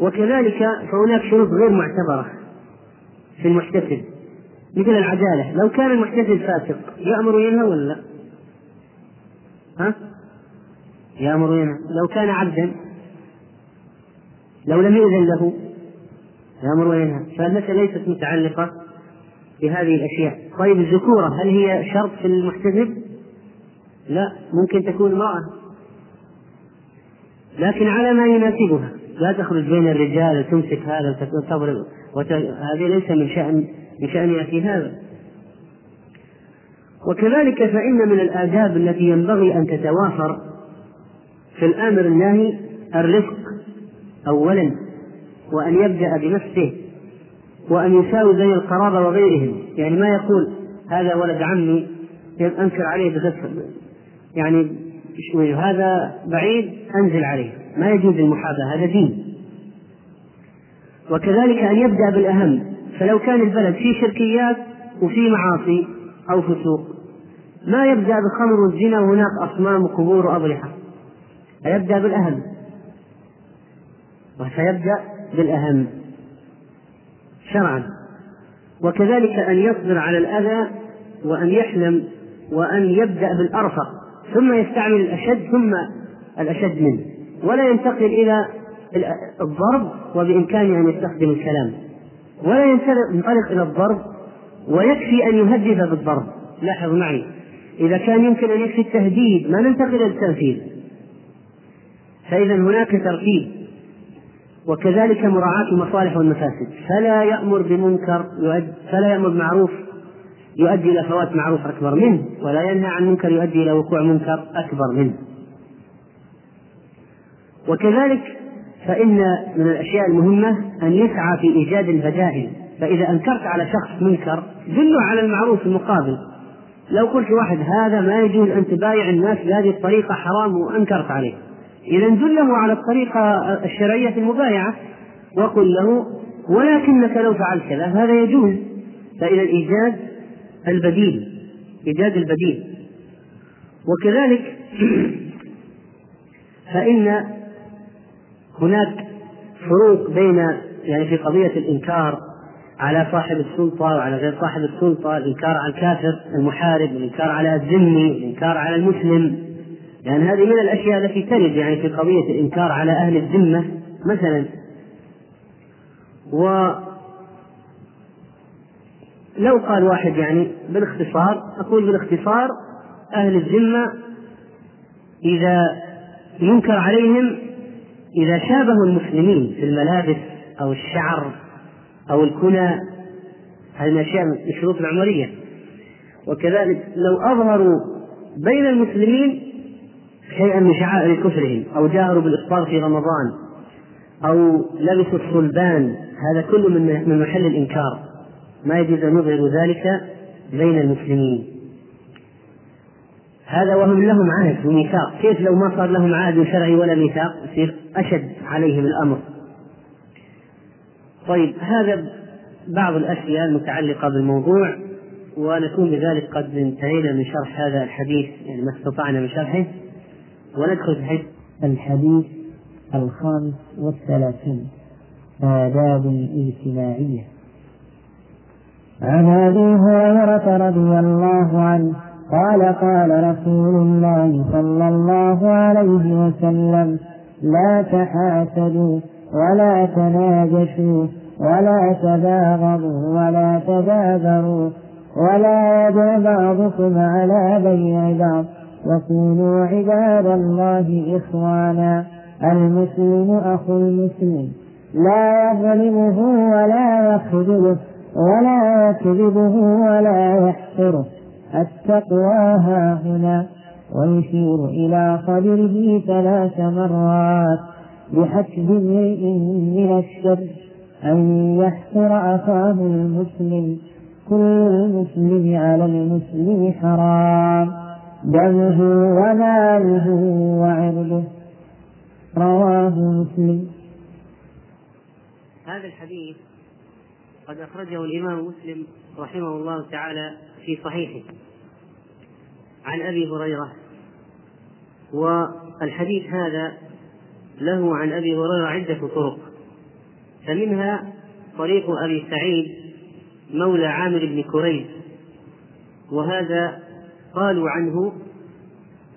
وكذلك فهناك شروط غير معتبرة في المحتسب مثل العدالة لو كان المحتسب فاسق يأمر وينهى ولا لا؟ ها؟ يأمر وينهى لو كان عبدا لو لم يؤذن له يأمر وينهى فالمسألة ليست متعلقة بهذه الأشياء طيب الذكورة هل هي شرط في المحتسب؟ لا ممكن تكون امرأة. لكن على ما يناسبها. لا تخرج بين الرجال وتمسك هذا وتضرب وت... هذه ليس من شأن من شأنها في هذا. وكذلك فإن من الآداب التي ينبغي أن تتوافر في الآمر الناهي الرفق أولا وأن يبدأ بنفسه وأن يساوي بين القرابة وغيرهم. يعني ما يقول هذا ولد عمي أنكر عليه يعني هذا بعيد أنزل عليه. ما يجوز المحاباة هذا دين. وكذلك أن يبدأ بالأهم. فلو كان البلد فيه شركيات وفيه معاصي أو فسوق ما يبدأ بالخمر والزنا وهناك أصنام وقبور وأضرحة فيبدأ بالأهم. وسيبدأ بالأهم. شرعا. وكذلك أن يصبر على الأذى وأن يحلم وأن يبدأ بالأرفق. ثم يستعمل الأشد ثم الأشد منه. ولا ينتقل إلى الضرب وبإمكانه أن يستخدم الكلام. ولا ينطلق إلى الضرب ويكفي أن يهدد بالضرب. لاحظ معي. إذا كان يمكن أن يكفي التهديد ما ننتقل إلى التنفيذ فإذا هناك ترتيب. وكذلك مراعاة المصالح والمفاسد. فلا يأمر بمنكر فلا يأمر بمعروف. يؤدي إلى فوات معروف أكبر منه ولا ينهى عن منكر يؤدي إلى وقوع منكر أكبر منه. وكذلك فإن من الأشياء المهمة أن يسعى في إيجاد البدائل. فإذا أنكرت على شخص منكر دله على المعروف المقابل. لو قلت واحد هذا ما يجوز أن تبايع الناس بهذه الطريقة حرام وأنكرت عليه. إذا دله على الطريقة الشرعية في المبايعة وقل له ولكنك لو فعلت كذا هذا يجوز. فإذا إيجاد البديل إيجاد البديل. وكذلك [clears throat] فإن هناك فروق بين يعني في قضية الإنكار على صاحب السلطة وعلى غير صاحب السلطة الإنكار على الكافر المحارب الإنكار على الذمي الإنكار على المسلم. لأن يعني هذه من الأشياء التي ترد يعني في قضية الإنكار على أهل الذمة مثلا. لو قال واحد يعني بالاختصار أقول بالاختصار أهل الذمة إذا ينكر عليهم إذا شابهوا المسلمين في الملابس أو الشعر أو الكنى هذه من الأشياء من الشروط العمرية. وكذلك لو أظهروا بين المسلمين شيئا من شعائر كفرهم أو جاهروا بالإفطار في رمضان أو لبسوا الصلبان هذا كله من من محل الإنكار. ما يجوز أن يظهروا ذلك بين المسلمين. هذا وهم لهم عهد وميثاق كيف لو ما صار لهم عهد شرعي ولا ميثاق يصير أشد عليهم الأمر. طيب هذا بعض الأشياء المتعلقة بالموضوع ونكون بذلك قد انتهينا من شرح هذا الحديث يعني ما استطعنا من شرحه. وندخل في الحديث الخامس والثلاثين آداب اجتماعية. عن أبي هريرة رضي الله عنه قال قال رسول الله صلى الله عليه وسلم لا تحاسدوا ولا تناجشوا ولا تباغضوا ولا تدابروا ولا يدع بعضكم على بيع بعض وكونوا عباد الله إخوانا المسلم أخو المسلم لا يظلمه ولا يخذله ولا يكذبه ولا يحقره. التقوى ها هنا ويشير إلى صدره ثلاث مرات. بحسب امرئ من الشر أن يحقر أخاه المسلم. كل المسلم على المسلم حرام. دمه وماله وعرضه. رواه مسلم. هذا الحديث قد أخرجه الإمام مسلم رحمه الله تعالى في صحيحه. عن أبي هريرة. والحديث هذا له عن أبي هريرة عدة طرق. فمنها طريق أبي سعيد مولى عامر بن كريب. وهذا قالوا عنه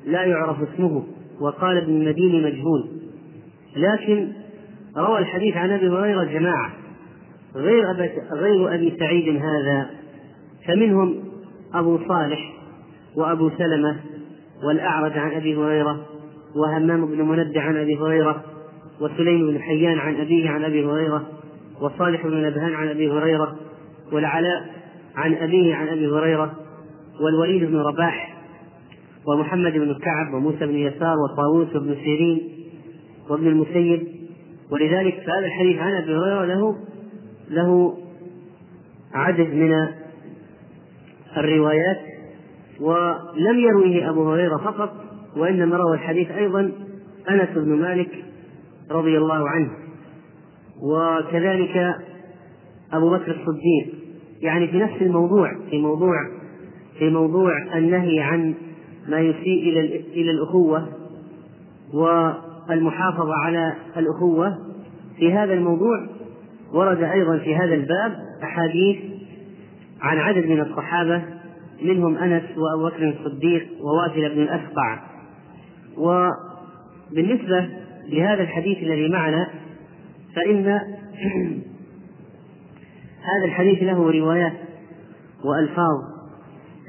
لا يعرف اسمه وقال ابن المديني مجهول. لكن روى الحديث عن أبي هريرة جماعة. غير أبي غير أبي سعيد هذا فمنهم أبو صالح وأبو سلمة والأعرج عن أبي هريرة وهمام بن منبه عن أبي هريرة وسليم بن حيان عن أبيه عن أبي هريرة وصالح بن نبهان عن أبي هريرة والعلاء عن أبيه عن أبي هريرة والوليد بن رباح ومحمد بن كعب وموسى بن يسار وطاووس بن سيرين وابن المسيب. ولذلك فهذا الحديث عن أبي هريرة له له عدد من الروايات ولم يرويه أبو هريرة فقط وإنما روى الحديث أيضا أنس بن مالك رضي الله عنه. وكذلك أبو بكر الصديق. يعني في نفس الموضوع في موضوع في موضوع النهي عن ما يسيء إلى إلى الأخوة والمحافظة على الأخوة في هذا الموضوع ورد أيضا في هذا الباب أحاديث عن عدد من الصحابة منهم أنس وأبو بكر الصديق وواثل بن الأسقع. وبالنسبة لهذا الحديث الذي معنا فإن [clears throat] هذا الحديث له روايات وألفاظ.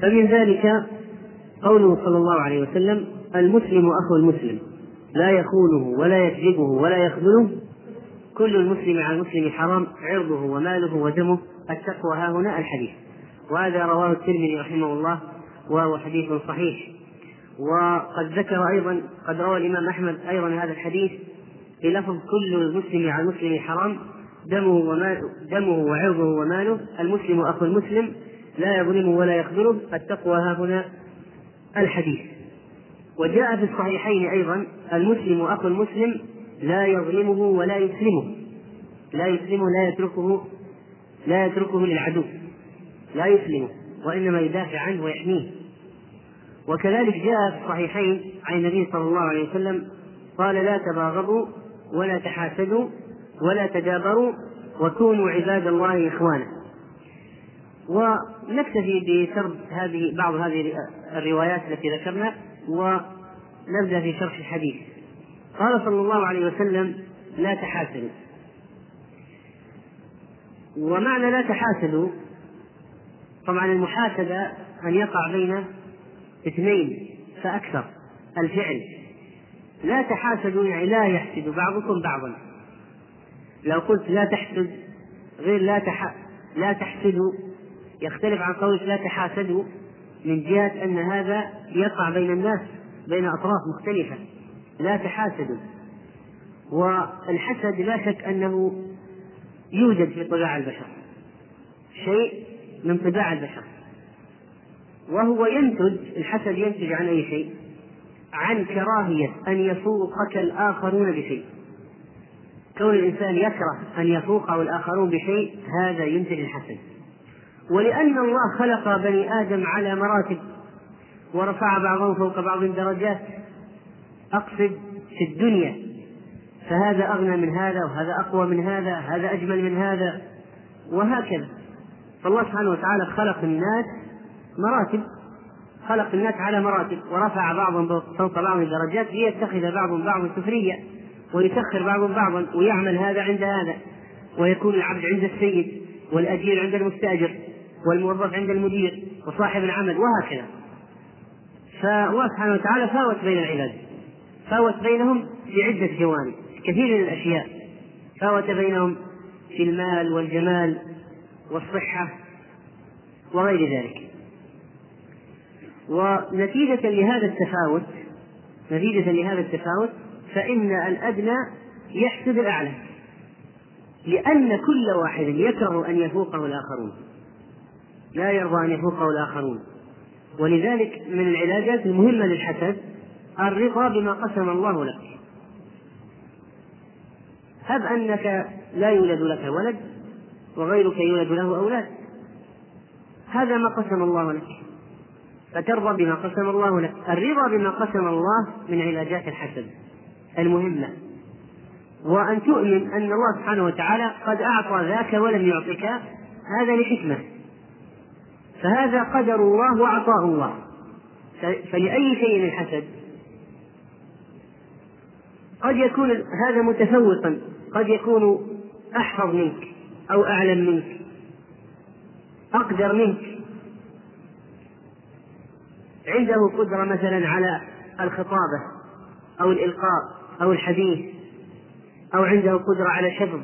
فمن ذلك قوله صلى الله عليه وسلم المسلم أخو المسلم لا يخونه ولا يكذبه ولا يخذله كل المسلم على المسلم حرام عرضه وماله ودمه التقوى ها هنا الحديث. وهذا رواه الترمذي رحمه الله وهو حديث صحيح. وقد ذكر أيضا قد روى الإمام أحمد أيضا هذا الحديث بلفظ كل المسلم على المسلم حرام دمه وماله دمه وعرضه وماله المسلم أخو المسلم لا يظلمه ولا يخذله التقوى ها هنا الحديث. وجاء في الصحيحين أيضا المسلم أخو المسلم لا يظلمه ولا يسلمه. لا يسلمه لا يتركه لا يتركه للعدو. لا يسلمه وإنما يدافع عنه ويحميه. وكذلك جاء في الصحيحين عن النبي صلى الله عليه وسلم قال لا تباغضوا ولا تحاسدوا ولا تدابروا وكونوا عباد الله إخوانا. ونكتفي بسرد هذه بعض هذه الروايات التي ذكرنا ونبدأ في شرح الحديث. قال صلى الله عليه وسلم لا تحاسدوا. ومعنى لا تحاسدوا طبعا المحاسدة أن يقع بين اثنين فأكثر الفعل. لا تحاسدوا يعني لا يحسد بعضكم بعضا. لو قلت لا تحسد غير لا تح... لا تحسدوا يختلف عن قولك لا تحاسدوا من جهة أن هذا يقع بين الناس بين أطراف مختلفة. لا تحاسدوا والحسد لا شك أنه يوجد في طباع البشر. شيء من طباع البشر. وهو ينتج الحسد ينتج عن أي شيء؟ عن كراهية أن يفوقك الآخرون بشيء. كون الإنسان يكره أن يفوقه الآخرون بشيء هذا ينتج الحسد. ولأن الله خلق بني آدم على مراتب ورفع بعضهم فوق بعض درجات أقصد في الدنيا. فهذا أغنى من هذا وهذا أقوى من هذا هذا أجمل من هذا وهكذا. فالله سبحانه وتعالى خلق الناس مراتب خلق الناس على مراتب ورفع بعضهم فوق بعض الدرجات ليتخذ بعضهم بعضا سفريا ويسخر بعضهم بعضا ويعمل هذا عند هذا ويكون العبد عند السيد والأجير عند المستأجر والموظف عند المدير وصاحب العمل وهكذا. فالله سبحانه وتعالى فاوت بين العباد. فاوت بينهم في عدة جوانب كثير من الأشياء. فاوت بينهم في المال والجمال والصحة وغير ذلك. ونتيجة لهذا التفاوت نتيجة لهذا التفاوت فإن الأدنى يحسد الأعلى لأن كل واحد يكره أن يفوقه الآخرون. لا يرضى أن يفوقه الآخرون. ولذلك من العلاجات المهمة للحسد الرضا بما قسم الله لك. هب أنك لا يولد لك ولد وغيرك يولد له أولاد. هذا ما قسم الله لك. فترضى بما قسم الله لك. الرضا بما قسم الله من علاجات الحسد المهمة. وأن تؤمن أن الله سبحانه وتعالى قد أعطى ذاك ولم يعطك هذا لحكمة. فهذا قدر الله وعطاء الله. فلأي شيء الحسد قد يكون هذا متفوقا قد يكون أحفظ منك أو أعلم منك أقدر منك. عنده قدرة مثلا على الخطابة أو الإلقاء أو الحديث أو عنده قدرة على شفظ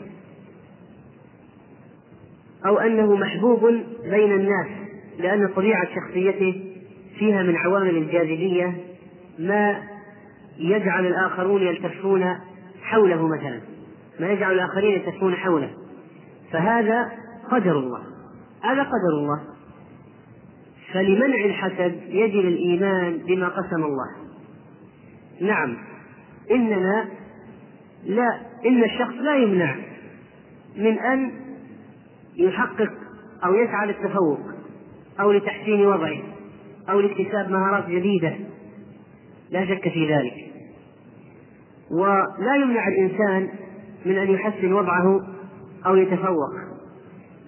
أو أنه محبوب بين الناس لأن طبيعة شخصيته فيها من عوامل الجاذبية ما يجعل الآخرون يلتفون حوله مثلا. ما يجعل الآخرين يلتفون حوله. فهذا قدر الله. هذا قدر الله. فلمنع الحسد يجب الإيمان بما قسم الله. نعم. إننا لا إن الشخص لا يمنع من أن يحقق أو يسعى للتفوق أو لتحسين وضعه أو لاكتساب مهارات جديدة. لا شك في ذلك. ولا يمنع الإنسان من أن يحسن وضعه أو يتفوق.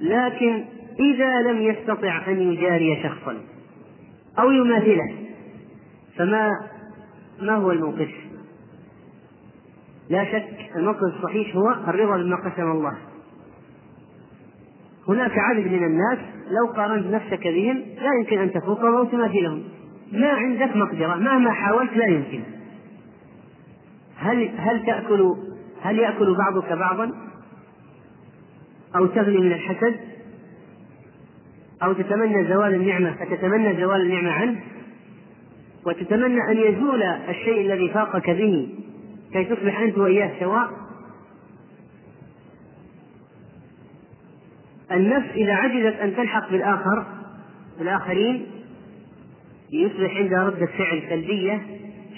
لكن إذا لم يستطع أن يجاري شخصا أو يماثله فما ما هو الموقف؟ لا شك الموقف الصحيح هو الرضا بما قسم الله. هناك عدد من الناس لو قارنت نفسك بهم لا يمكن أن تفوقهم أو تماثلهم. ما عندك مقدرة مهما حاولت لا يمكن. هل هل تأكل هل يأكل بعضك بعضا؟ أو تغلي من الحسد؟ أو تتمنى زوال النعمة فتتمنى زوال النعمة عنه؟ وتتمنى أن يزول الشيء الذي فاقك به كي تصبح أنت وإياه سواء؟ النفس إذا عجزت أن تلحق بالآخر بالآخرين يصبح عندها ردة فعل سلبية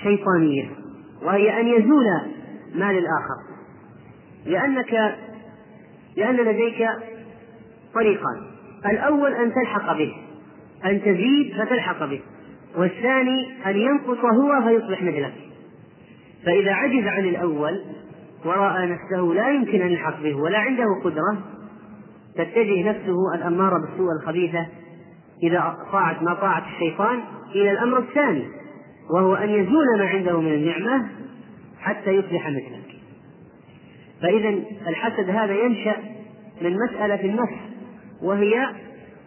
شيطانية وهي أن يزول مال الآخر. لأنك لأن لديك طريقان. الأول أن تلحق به أن تزيد فتلحق به والثاني أن ينقص هو فيصبح مثلك. فإذا عجز عن الأول ورأى نفسه لا يمكن أن يلحق به ولا عنده قدرة تتجه نفسه الأمارة بالسوء الخبيثة. إذا طاعت ما طاعت الشيطان إلى الأمر الثاني وهو أن يزول ما عنده من النعمة حتى يصبح مثلك فإذا الحسد هذا ينشأ من مسألة النفس وهي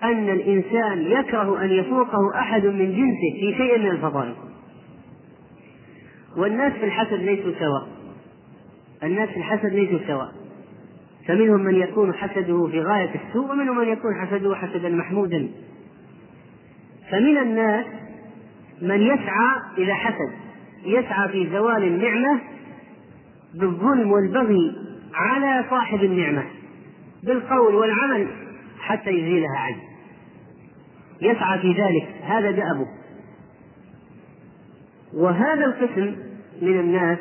أن الإنسان يكره أن يفوقه أحد من جنسه في شيء من الفضائل. والناس في الحسد ليسوا سواء. الناس في الحسد ليسوا سواء. فمنهم من يكون حسده في غاية السوء ومنهم من يكون حسده حسدا محمودا. فمن الناس من يسعى إلى حسد يسعى في زوال النعمة بالظلم والبغي على صاحب النعمة بالقول والعمل حتى يزيلها عنه. يسعى في ذلك هذا دأبه. وهذا القسم من الناس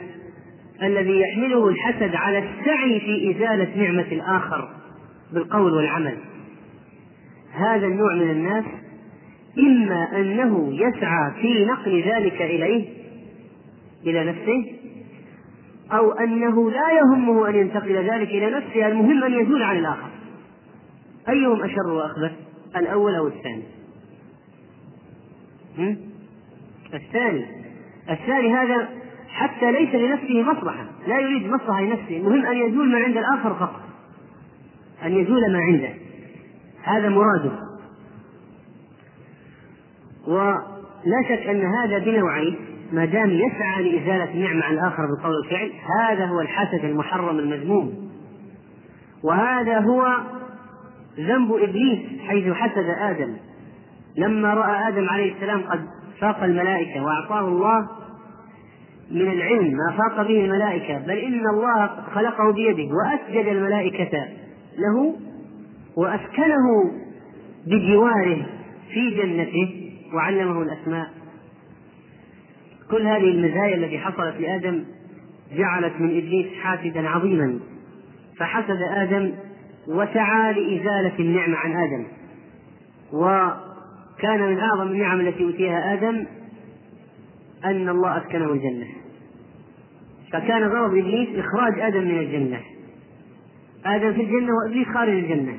الذي يحمله الحسد على السعي في إزالة نعمة الآخر بالقول والعمل. هذا النوع من الناس إما أنه يسعى في نقل ذلك إليه إلى نفسه أو أنه لا يهمه أن ينتقل ذلك إلى نفسه المهم أن يزول عن الآخر. أيهم أشر وأخبث؟ الأول أو الثاني؟ الثاني. الثاني هذا حتى ليس لنفسه مصلحة لا يريد مصلحة لنفسه المهم أن يزول ما عند الآخر فقط أن يزول ما عنده. هذا مراده. ولا شك أن هذا بنوعين ما دام يسعى لإزالة النعمة عن الآخر بالقول والفعل هذا هو الحسد المحرم المذموم. وهذا هو ذنب إبليس حيث حسد آدم. لما رأى آدم عليه السلام قد فاق الملائكة وأعطاه الله من العلم ما فاق به الملائكة بل إن الله خلقه بيده وأسجد الملائكة له وأسكنه بجواره في جنته. وعلمه الأسماء. كل هذه المزايا التي حصلت لآدم جعلت من إبليس حاسدا عظيما. فحسد آدم وسعى لإزالة النعمة عن آدم. وكان من أعظم النعم التي أوتيها آدم أن الله أسكنه الجنة. فكان غرض إبليس إخراج آدم من الجنة. آدم في الجنة وإبليس خارج الجنة.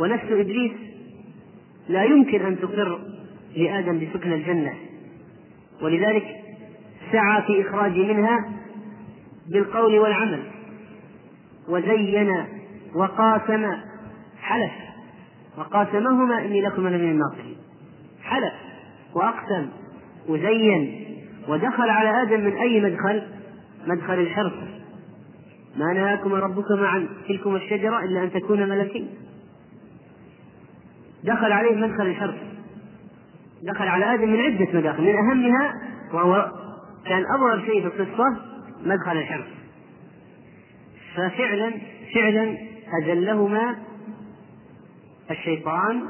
ونفس إبليس لا يمكن أن تقر لآدم بسكن الجنة. ولذلك سعى في إخراج منها بالقول والعمل. وزين وقاسم حلف. وقاسمهما إني لكم لمن الناصحين. حلف وأقسم وزين ودخل على آدم من أي مدخل؟ مدخل الحرص. ما نهاكما ربكما عن تلكما الشجرة إلا أن تكونا ملكين. دخل عليه مدخل الحرص. دخل على آدم من عدة مداخل من أهمها وهو كان أظهر شيء في القصة مدخل الحرص. ففعلا فعلا أذلهما الشيطان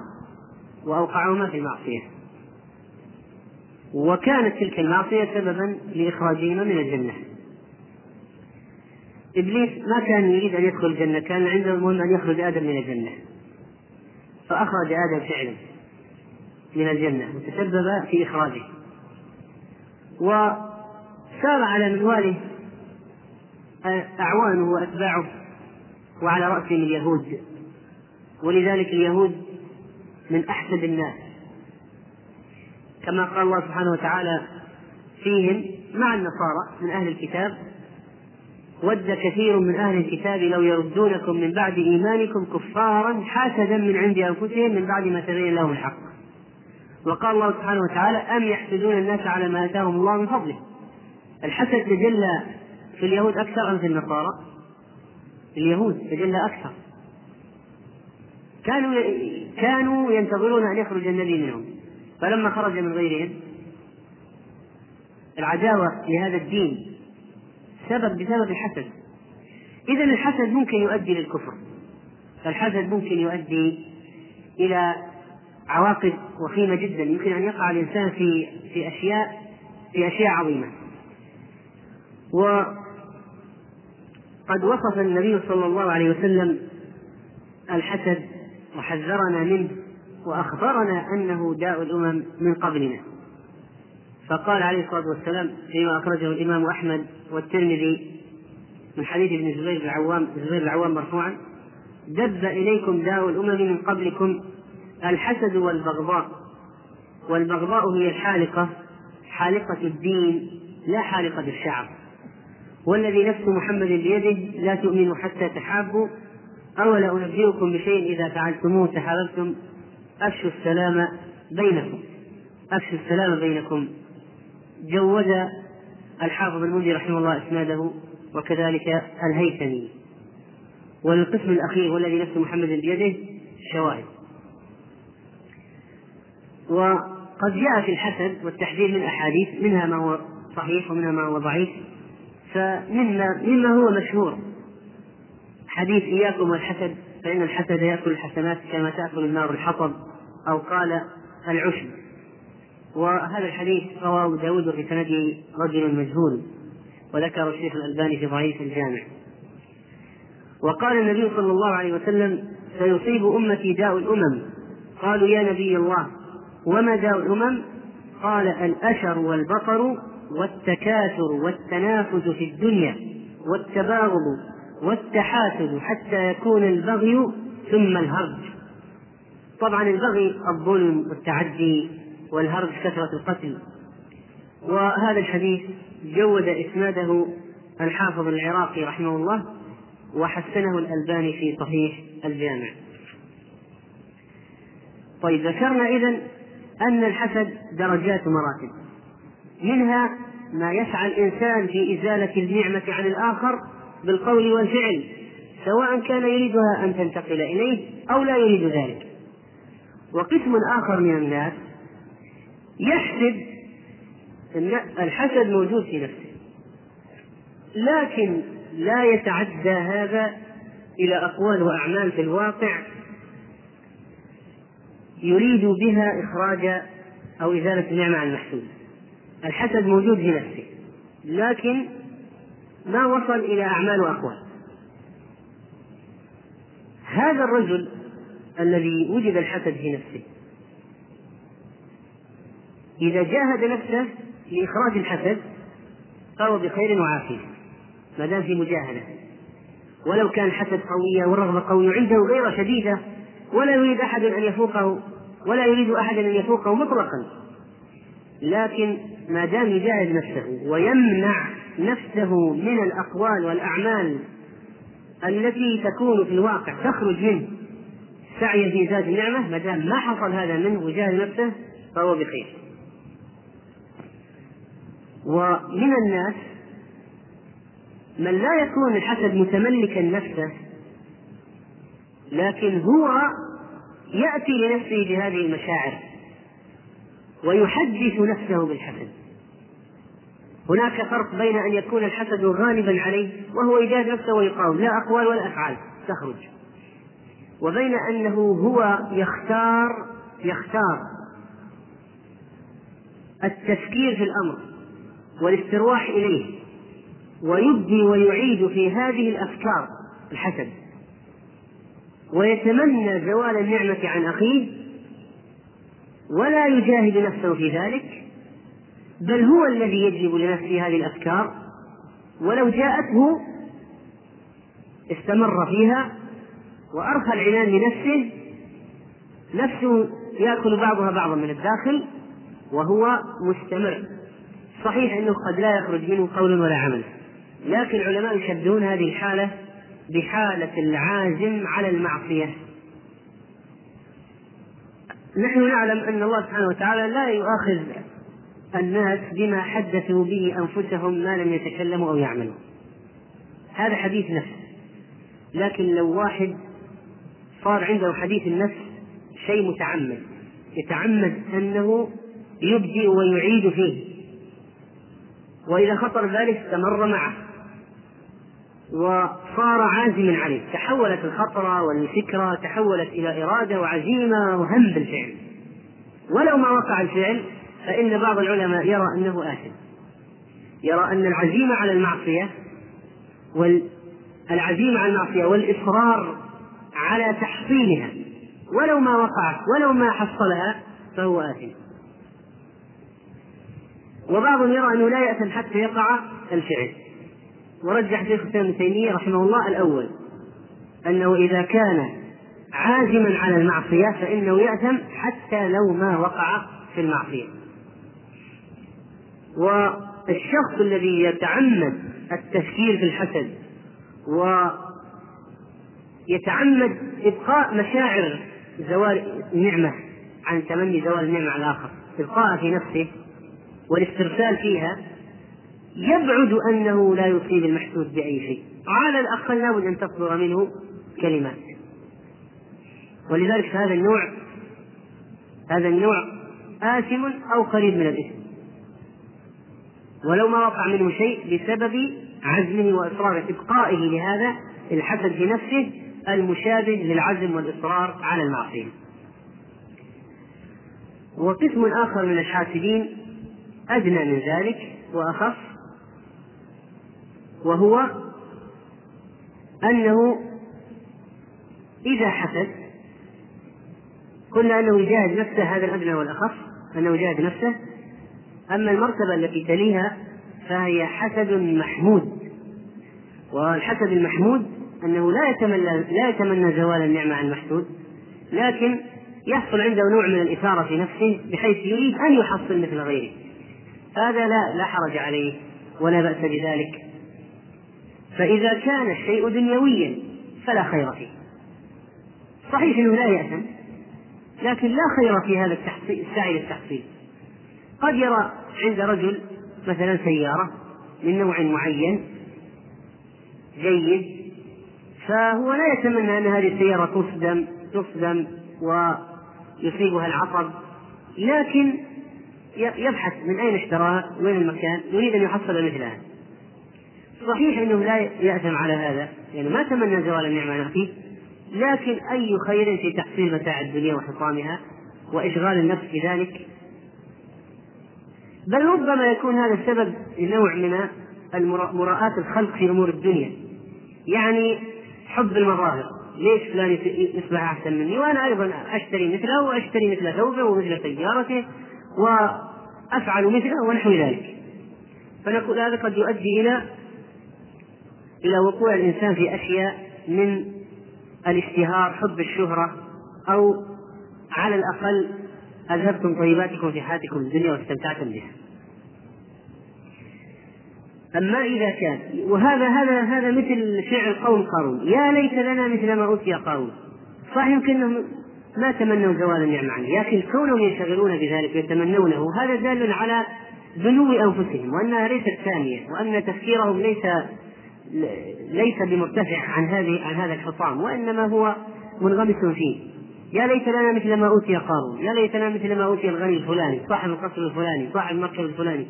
وأوقعهما في المعصية. وكانت تلك المعصية سببا لإخراجهما من الجنة. إبليس ما كان يريد أن يدخل الجنة كان عنده المهم أن يخرج آدم من الجنة. فأخرج آدم فعلا. من الجنة وتسبب في إخراجه. وسار على منواله أعوانه وأتباعه وعلى رأسهم اليهود. ولذلك اليهود من أحسد الناس. كما قال الله سبحانه وتعالى فيهم مع النصارى من أهل الكتاب ود كثير من أهل الكتاب لو يردونكم من بعد إيمانكم كفارا حسدا من عند أنفسهم من بعد ما تبين لهم الحق. وقال الله سبحانه وتعالى أم يحسدون الناس على ما آتاهم الله من فضله؟ الحسد تجلى في اليهود أكثر أم في النصارى؟ اليهود تجلى أكثر. كانوا كانوا ينتظرون أن يخرج النبي منهم فلما خرج من غيرهم العداوة لهذا الدين سبب بسبب الحسد. إذا الحسد ممكن يؤدي للكفر الحسد ممكن يؤدي إلى عواقب وخيمة جدا. يمكن أن يقع الإنسان في في أشياء في أشياء عظيمة. وقد وصف النبي صلى الله عليه وسلم الحسد وحذرنا منه وأخبرنا أنه داء الأمم من قبلنا. فقال عليه الصلاة والسلام فيما أخرجه الإمام أحمد والترمذي من حديث ابن زبير بن العوام زبير العوام مرفوعا دب إليكم داء الأمم من قبلكم الحسد والبغضاء. والبغضاء هي الحالقة حالقة الدين لا حالقة الشعر. والذي نفس محمد بيده لا تؤمنوا حتى تحابوا أولا أنبئكم بشيء إذا فعلتموه تحاببتم. أفشوا السلام بينكم. أفشوا السلام بينكم. جود الحافظ المنذر رحمه الله إسناده وكذلك الهيثمي. والقسم الأخير والذي نفس محمد بيده شواهد. وقد جاء في الحسد والتحذير من أحاديث منها ما هو صحيح ومنها ما هو ضعيف. فمما مما هو مشهور. حديث إياكم والحسد فإن الحسد يأكل الحسنات كما تأكل النار الحطب أو قال العشب. وهذا الحديث رواه داود في سنده رجل مجهول وذكر الشيخ الألباني في ضعيف الجامع. وقال النبي صلى الله عليه وسلم سيصيب أمتي داء الأمم. قالوا يا نبي الله. وما داء الأمم قال الأشر والبطر والتكاثر والتنافس في الدنيا والتباغض والتحاسد حتى يكون البغي ثم الهرج. طبعا البغي الظلم والتعدي والهرج كثرة القتل. وهذا الحديث جود إسناده الحافظ العراقي رحمه الله وحسنه الألباني في صحيح الجامع. طيب ذكرنا إذن أن الحسد درجات ومراتب منها ما يسعى الإنسان في إزالة النعمة عن الآخر بالقول والفعل سواء كان يريدها أن تنتقل إليه أو لا يريد ذلك. وقسم آخر من الناس يحسد الحسد موجود في نفسه لكن لا يتعدى هذا إلى أقوال وأعمال في الواقع يريد بها إخراج أو إزالة النعمة عن المحسود الحسد موجود في نفسه لكن ما وصل إلى أعمال وأقوال. هذا الرجل الذي وجد الحسد في نفسه إذا جاهد نفسه لإخراج الحسد فهو بخير وعافية ما دام في مجاهدة. ولو كان الحسد قوية والرغبة قوية عنده غيرة شديدة ولا يريد أحد أن يفوقه ولا يريد أحد أن يفوقه مطلقا. لكن ما دام يجاهد نفسه ويمنع نفسه من الأقوال والأعمال التي تكون في الواقع تخرج منه سعيا في ذات النعمة ما دام ما حصل هذا منه وجاهد نفسه فهو بخير. ومن الناس من لا يكون الحسد متملكا نفسه لكن هو يأتي لنفسه بهذه المشاعر ويحدث نفسه بالحسد. هناك فرق بين أن يكون الحسد غالبا عليه وهو يجاهد نفسه ويقاوم لا أقوال ولا أفعال تخرج. وبين أنه هو يختار يختار التفكير في الأمر والاسترواح إليه ويبدي ويعيد في هذه الأفكار الحسد. ويتمنى زوال النعمة عن أخيه ولا يجاهد نفسه في ذلك بل هو الذي يجلب لنفسه هذه الأفكار ولو جاءته استمر فيها وأرخى العنان لنفسه نفسه يأكل بعضها بعضا من الداخل وهو مستمر. صحيح أنه قد لا يخرج منه قول ولا عمل لكن العلماء يشبهون هذه الحالة بحالة العازم على المعصية. نحن نعلم أن الله سبحانه وتعالى لا يؤاخذ الناس بما حدثوا به أنفسهم ما لم يتكلموا أو يعملوا. هذا حديث نفس. لكن لو واحد صار عنده حديث النفس شيء متعمد يتعمد أنه يبدي ويعيد فيه. وإذا خطر ذلك استمر معه. وصار عازما عليه. تحولت الخطرة والفكرة تحولت إلى إرادة وعزيمة وهم بالفعل. ولو ما وقع الفعل فإن بعض العلماء يرى أنه آثم. يرى أن العزيمة على المعصية والعزيمة على المعصية والإصرار على تحصيلها. ولو ما وقعت ولو ما حصلها فهو آثم. وبعضهم يرى أنه لا يأثم حتى يقع الفعل. ورجح شيخ الإسلام ابن تيمية رحمه الله الأول أنه إذا كان عازما على المعصية فإنه يأثم حتى لو ما وقع في المعصية. والشخص الذي يتعمد التفكير في الحسد ويتعمد إبقاء مشاعر زوال النعمة عن تمني زوال النعمة على الآخر إبقاءها في نفسه والاسترسال فيها يبعد أنه لا يصيب المحسود بأي شيء. على الأقل لابد أن تصدر منه كلمات. ولذلك هذا النوع هذا النوع آثم أو قريب من الإثم. ولو ما وقع منه شيء بسبب عزمه وإصراره إبقائه لهذا الحسد في نفسه المشابه للعزم والإصرار على المعصية. وقسم آخر من الحاسدين أدنى من ذلك وأخف وهو أنه إذا حسد قلنا أنه يجاهد نفسه هذا الأدنى والأخف أنه يجاهد نفسه أما المرتبة التي تليها فهي حسد محمود. والحسد المحمود أنه لا يتمنى لا يتمنى زوال النعمة عن المحسود لكن يحصل عنده نوع من الإثارة في نفسه بحيث يريد أن يحصل مثل غيره. هذا لا لا حرج عليه ولا بأس بذلك. فإذا كان الشيء دنيويا فلا خير فيه. صحيح أنه لا يأثم لكن لا خير في هذا السعي للتحصيل. قد يرى عند رجل مثلا سيارة من نوع معين جيد فهو لا يتمنى أن هذه السيارة تصدم تصدم ويصيبها العصب لكن يبحث من أين اشتراها وين المكان يريد أن يحصل مثلها. صحيح أنه لا يأثم على هذا يعني ما تمنى زوال النعمة فيه لكن أي خير في تحصيل متاع الدنيا وحطامها وإشغال النفس بذلك بل ربما يكون هذا السبب لنوع من مراءاة الخلق في أمور الدنيا. يعني حب المظاهر. ليش فلان يصبح أحسن مني؟ وأنا أيضا أشتري مثله وأشتري مثل ثوبه ومثل سيارته وأفعل مثله ونحو ذلك. فنقول هذا قد يؤدي إلى إلى وقوع الإنسان في أشياء من الاشتهار حب الشهرة أو على الأقل أذهبتم طيباتكم في حياتكم الدنيا واستمتعتم بها. أما إذا كان وهذا هذا هذا مثل فعل قوم قارون. يا ليت لنا مثل ما أوتي قارون. صح يمكن أنهم ما تمنوا زوال النعمة عنه لكن كونهم ينشغلون بذلك ويتمنونه هذا دال على دنو أنفسهم وأنها ليست ثانية وأن تفكيرهم ليس ليس بمرتفع عن هذه عن هذا الحطام وإنما هو منغمس فيه. يا ليت لنا مثل ما أوتي قارون يا ليتنا مثل ما أوتي الغني الفلاني صاحب القصر الفلاني صاحب المركب الفلاني.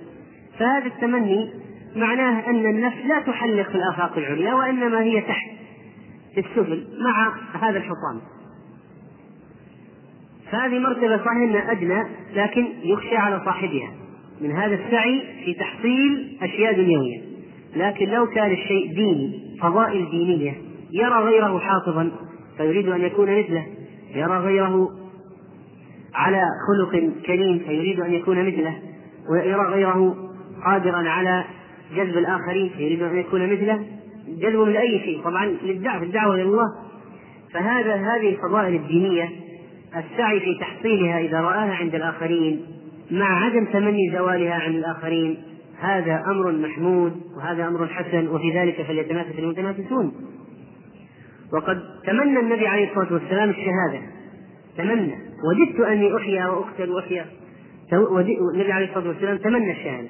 فهذا التمني معناه أن النفس لا تحلق في الآفاق العليا وإنما هي تحت في السفل مع هذا الحطام فهذه مرتبة صحيح أنها أدنى لكن يخشى على صاحبها. من هذا السعي في تحصيل أشياء دنيوية. لكن لو كان الشيء ديني فضائل دينية يرى غيره حافظا فيريد أن يكون مثله. يرى غيره على خلق كريم فيريد أن يكون مثله. ويرى غيره قادرا على جذب الآخرين فيريد أن يكون مثله. جذبهم لأي شيء؟ طبعا للدعوة الدعوة إلى الله. فهذا هذه الفضائل الدينية السعي في تحصيلها إذا رآها عند الآخرين مع عدم تمني زوالها عن الآخرين هذا أمر محمود وهذا أمر حسن وفي ذلك فليتنافس المتنافسون وقد تمنى النبي عليه الصلاة والسلام الشهادة. تمنى. وددت أني أحيا وأقتل وأحيا. النبي عليه الصلاة والسلام تمنى الشهادة.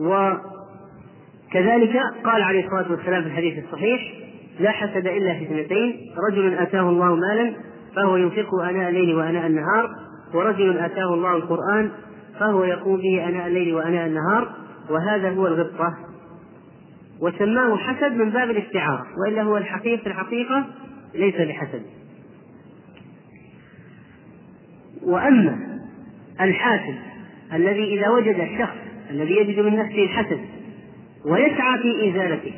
وكذلك قال عليه الصلاة والسلام في الحديث الصحيح لا حسد إلا في اثنتين رجل آتاه الله مالا فهو ينفقه آناء الليل وآناء النهار ورجل آتاه الله القرآن فهو يقوم به آناء الليل وآناء النهار وهذا هو الغبطة. وسماه حسد من باب الاستعارة وإلا هو الحقيقة في الحقيقة ليس بحسد. وأما الحاسد الذي إذا وجد الشخص الذي يجد من نفسه الحسد ويسعى في إزالته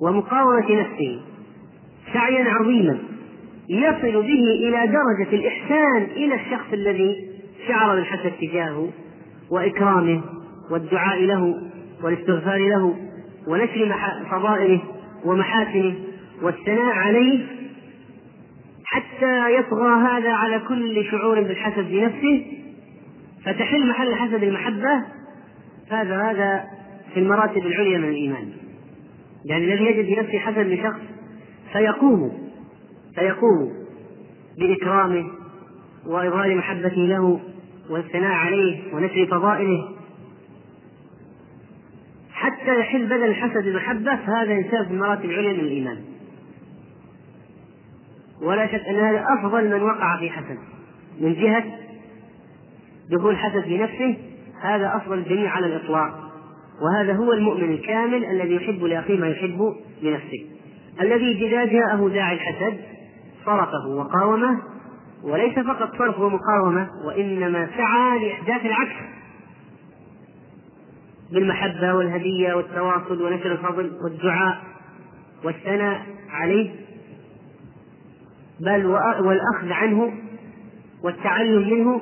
ومقاومة نفسه سعيا عظيما يصل به إلى درجة الإحسان إلى الشخص الذي شعر بالحسد تجاهه وإكرامه والدعاء له والاستغفار له ونشر فضائله ومحاسنه والثناء عليه حتى يطغى هذا على كل شعور بالحسد بنفسه فتحل محل حسد المحبة. هذا هذا في المراتب العليا من الإيمان. يعني الذي يجد في نفسه حسد لشخص فيقوم فيقوم بإكرامه وإظهار محبته له والثناء عليه ونشر فضائله حتى يحل بدل الحسد المحبة فهذا إنسان في المراتب العليا من الإيمان. ولا شك أن هذا أفضل من وقع في حسد. من جهة دخول حسد في نفسه هذا أفضل الجميع على الإطلاق. وهذا هو المؤمن الكامل الذي يحب لأخيه ما يحب لنفسه. الذي إذا جاءه داعي الحسد صرفه وقاومه وليس فقط صرف ومقاومة وإنما سعى لإحداث العكس. بالمحبة والهدية والتواصل ونشر الفضل والدعاء والثناء عليه بل والأخذ عنه والتعلم منه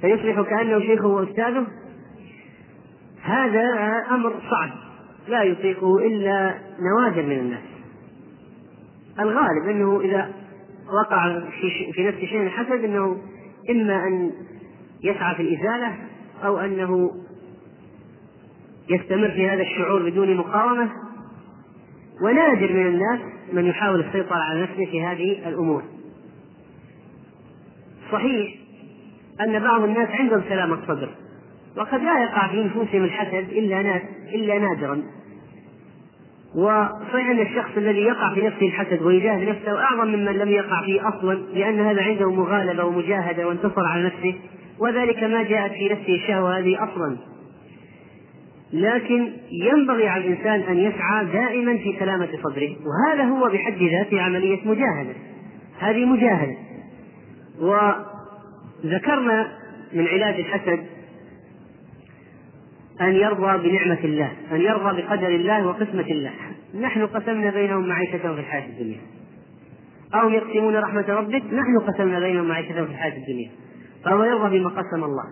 فيصبح كأنه شيخه وأستاذه. هذا أمر صعب لا يطيقه إلا نوادر من الناس. الغالب أنه إذا وقع في نفس شيء الحسد أنه إما أن يسعى في الإزالة أو أنه يستمر في هذا الشعور بدون مقاومة ونادر من الناس من يحاول السيطرة على نفسه في هذه الأمور. صحيح أن بعض الناس عندهم سلامة صدر وقد لا يقع في نفوسهم الحسد إلا ناس إلا نادرا. وصحيح أن الشخص الذي يقع في نفسه الحسد ويجاهد نفسه أعظم ممن لم يقع فيه أصلا لأن هذا عنده مغالبة ومجاهدة وانتصر على نفسه وذلك ما جاءت في نفسه الشهوة هذه أصلا. لكن ينبغي على الإنسان أن يسعى دائما في سلامة صدره وهذا هو بحد ذاته عملية مجاهدة. هذه مجاهدة. وذكرنا من علاج الحسد أن يرضى بنعمة الله أن يرضى بقدر الله وقسمة الله. نحن قسمنا بينهم معيشتهم في الحياة الدنيا. أو يقسمون رحمة ربك نحن قسمنا بينهم معيشتهم في الحياة الدنيا. فهو يرضى بما قسم الله.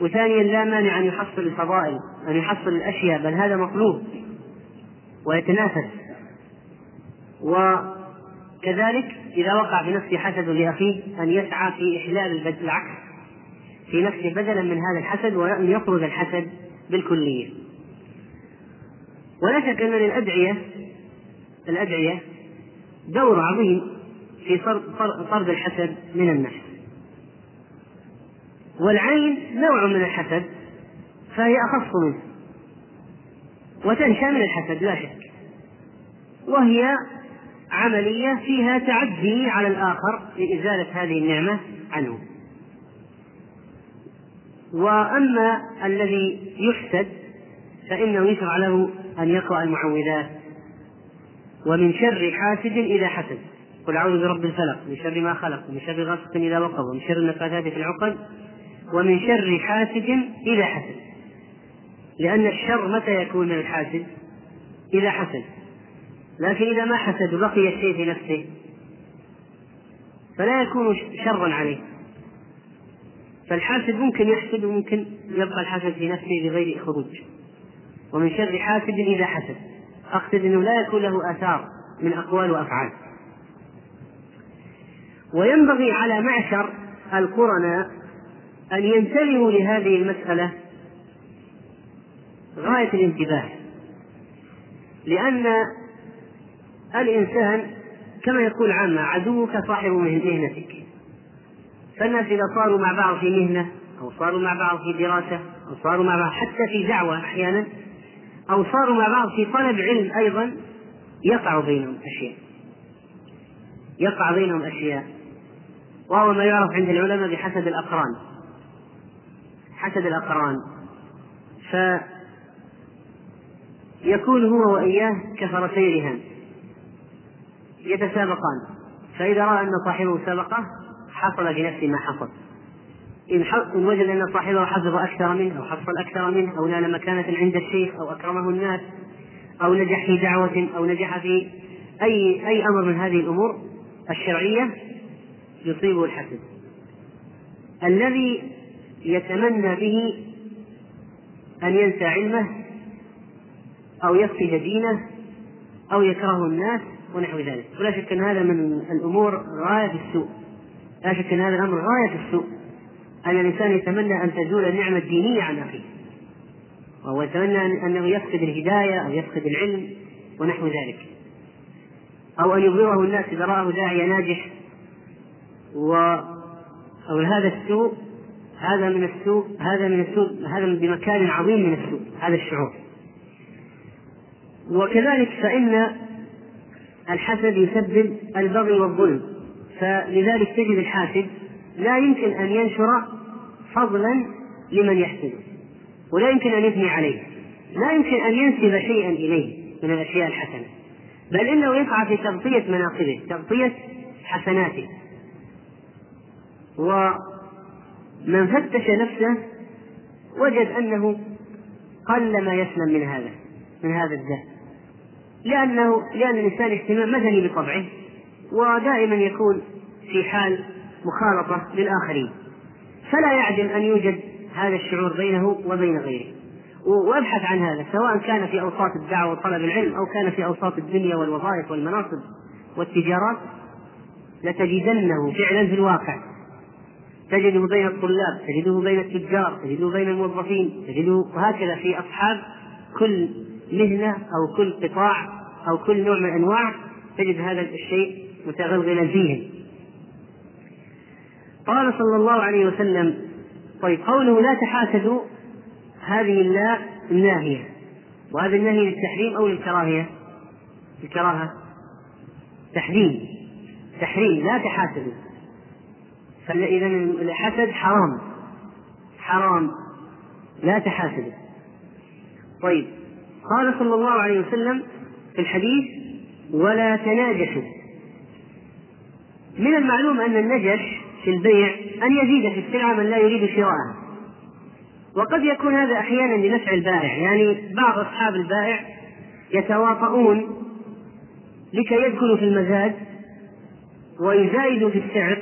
وثانيا لا مانع أن يحصل الفضائل أن يحصل الأشياء بل هذا مطلوب ويتنافس. وكذلك إذا وقع في نفسه حسد لأخيه أن يسعى في إحلال العكس في نفسه بدلا من هذا الحسد وأن يطرد الحسد بالكلية. ولا شك أن للأدعية الأدعية دور عظيم في طرد الحسد من النفس. والعين نوع من الحسد فهي أخص منه وتنشأ من الحسد لا شك. وهي عملية فيها تعدي على الآخر لإزالة هذه النعمة عنه. وأما الذي يحسد فإنه يشرع له أن يقرأ المعوذات. ومن شر حاسد إذا حسد. قل أعوذ برب الفلق من شر ما خلق ومن شر غاسق إذا وقب ومن شر النفاثات في العقد ومن شر حاسد إذا حسد. لأن الشر متى يكون من الحاسد؟ إذا حسد. لكن إذا ما حسد وبقي الشيء في نفسه. فلا يكون شرا عليه. فالحاسد ممكن يحسد وممكن يبقى الحسد في نفسه بغير خروج. ومن شر حاسد إذا حسد. أقصد أنه لا يكون له آثار من أقوال وأفعال. وينبغي على معشر القرناء أن ينتبهوا لهذه المسألة غاية الانتباه. لأن الإنسان كما يقول عامة عدوك صاحب مهنتك فالناس إذا صاروا مع بعض في مهنة أو صاروا مع بعض في دراسة أو صاروا مع بعض حتى في دعوة أحيانا أو صاروا مع بعض في طلب علم أيضا يقع بينهم أشياء. يقع بينهم أشياء. وهو ما يعرف عند العلماء بحسد الأقران. حسد الأقران. فيكون هو وإياه كفرسي رهان يتسابقان. فإذا رأى أن صاحبه سبقه حصل بنفسه ما حصل. إن, إن وجد أن صاحبه حفظ أكثر منه أو حصل أكثر منه أو نال مكانة عند الشيخ أو أكرمه الناس أو نجح في دعوة أو نجح في أي أي أمر من هذه الأمور الشرعية يصيبه الحسد. الذي يتمنى به أن ينسى علمه أو يفقد دينه أو يكرهه الناس ونحو ذلك. ولا شك أن هذا من الأمور غاية السوء. لا شك أن هذا الأمر غاية السوء. أن الإنسان يتمنى أن تزول النعمة الدينية عن أخيه. وهو يتمنى أنه يفقد الهداية أو يفقد العلم ونحو ذلك. أو أن يبغضه الناس إذا رآه داعية ناجح. و أو هذا السوء هذا من السوء هذا من السوء هذا بمكان عظيم من السوء هذا الشعور. وكذلك فإن الحسد يسبب البغي والظلم. فلذلك تجد الحاسد لا يمكن أن ينشر فضلا لمن يحسد ولا يمكن أن يثني عليه لا يمكن أن ينسب شيئا إليه من الأشياء الحسنة بل إنه يسعى في تغطية مناقبه تغطية حسناته. ومن فتش نفسه وجد أنه قل ما يسلم من هذا من هذا الذات لأنه لأن الإنسان اهتمام مدني بطبعه ودائما يكون في حال مخالطة للآخرين. فلا يعدم أن يوجد هذا الشعور بينه وبين غيره. وابحث عن هذا سواء كان في أوساط الدعوة وطلب العلم أو كان في أوساط الدنيا والوظائف والمناصب والتجارات لتجدنه فعلا في الواقع. تجده بين الطلاب تجده بين التجار تجده بين الموظفين تجده وهكذا في أصحاب كل مهنة أو كل قطاع أو كل نوع من أنواع تجد هذا الشيء متغلغلا فيهم قال صلى الله عليه وسلم طيب قوله لا تحاسدوا هذه اللا الناهية. وهذا النهي للتحريم أو للكراهية؟ الكراهة تحريم. تحريم لا تحاسدوا. فإذا الحسد حرام. حرام. لا تحاسدوا طيب. قال صلى الله عليه وسلم في الحديث ولا تناجشوا. من المعلوم أن النجش في البيع أن يزيد في السلعة من لا يريد شراءها. وقد يكون هذا أحيانا لنفع البائع. يعني بعض أصحاب البائع يتواطؤون لكي يدخلوا في المزاد ويزايدوا في السعر.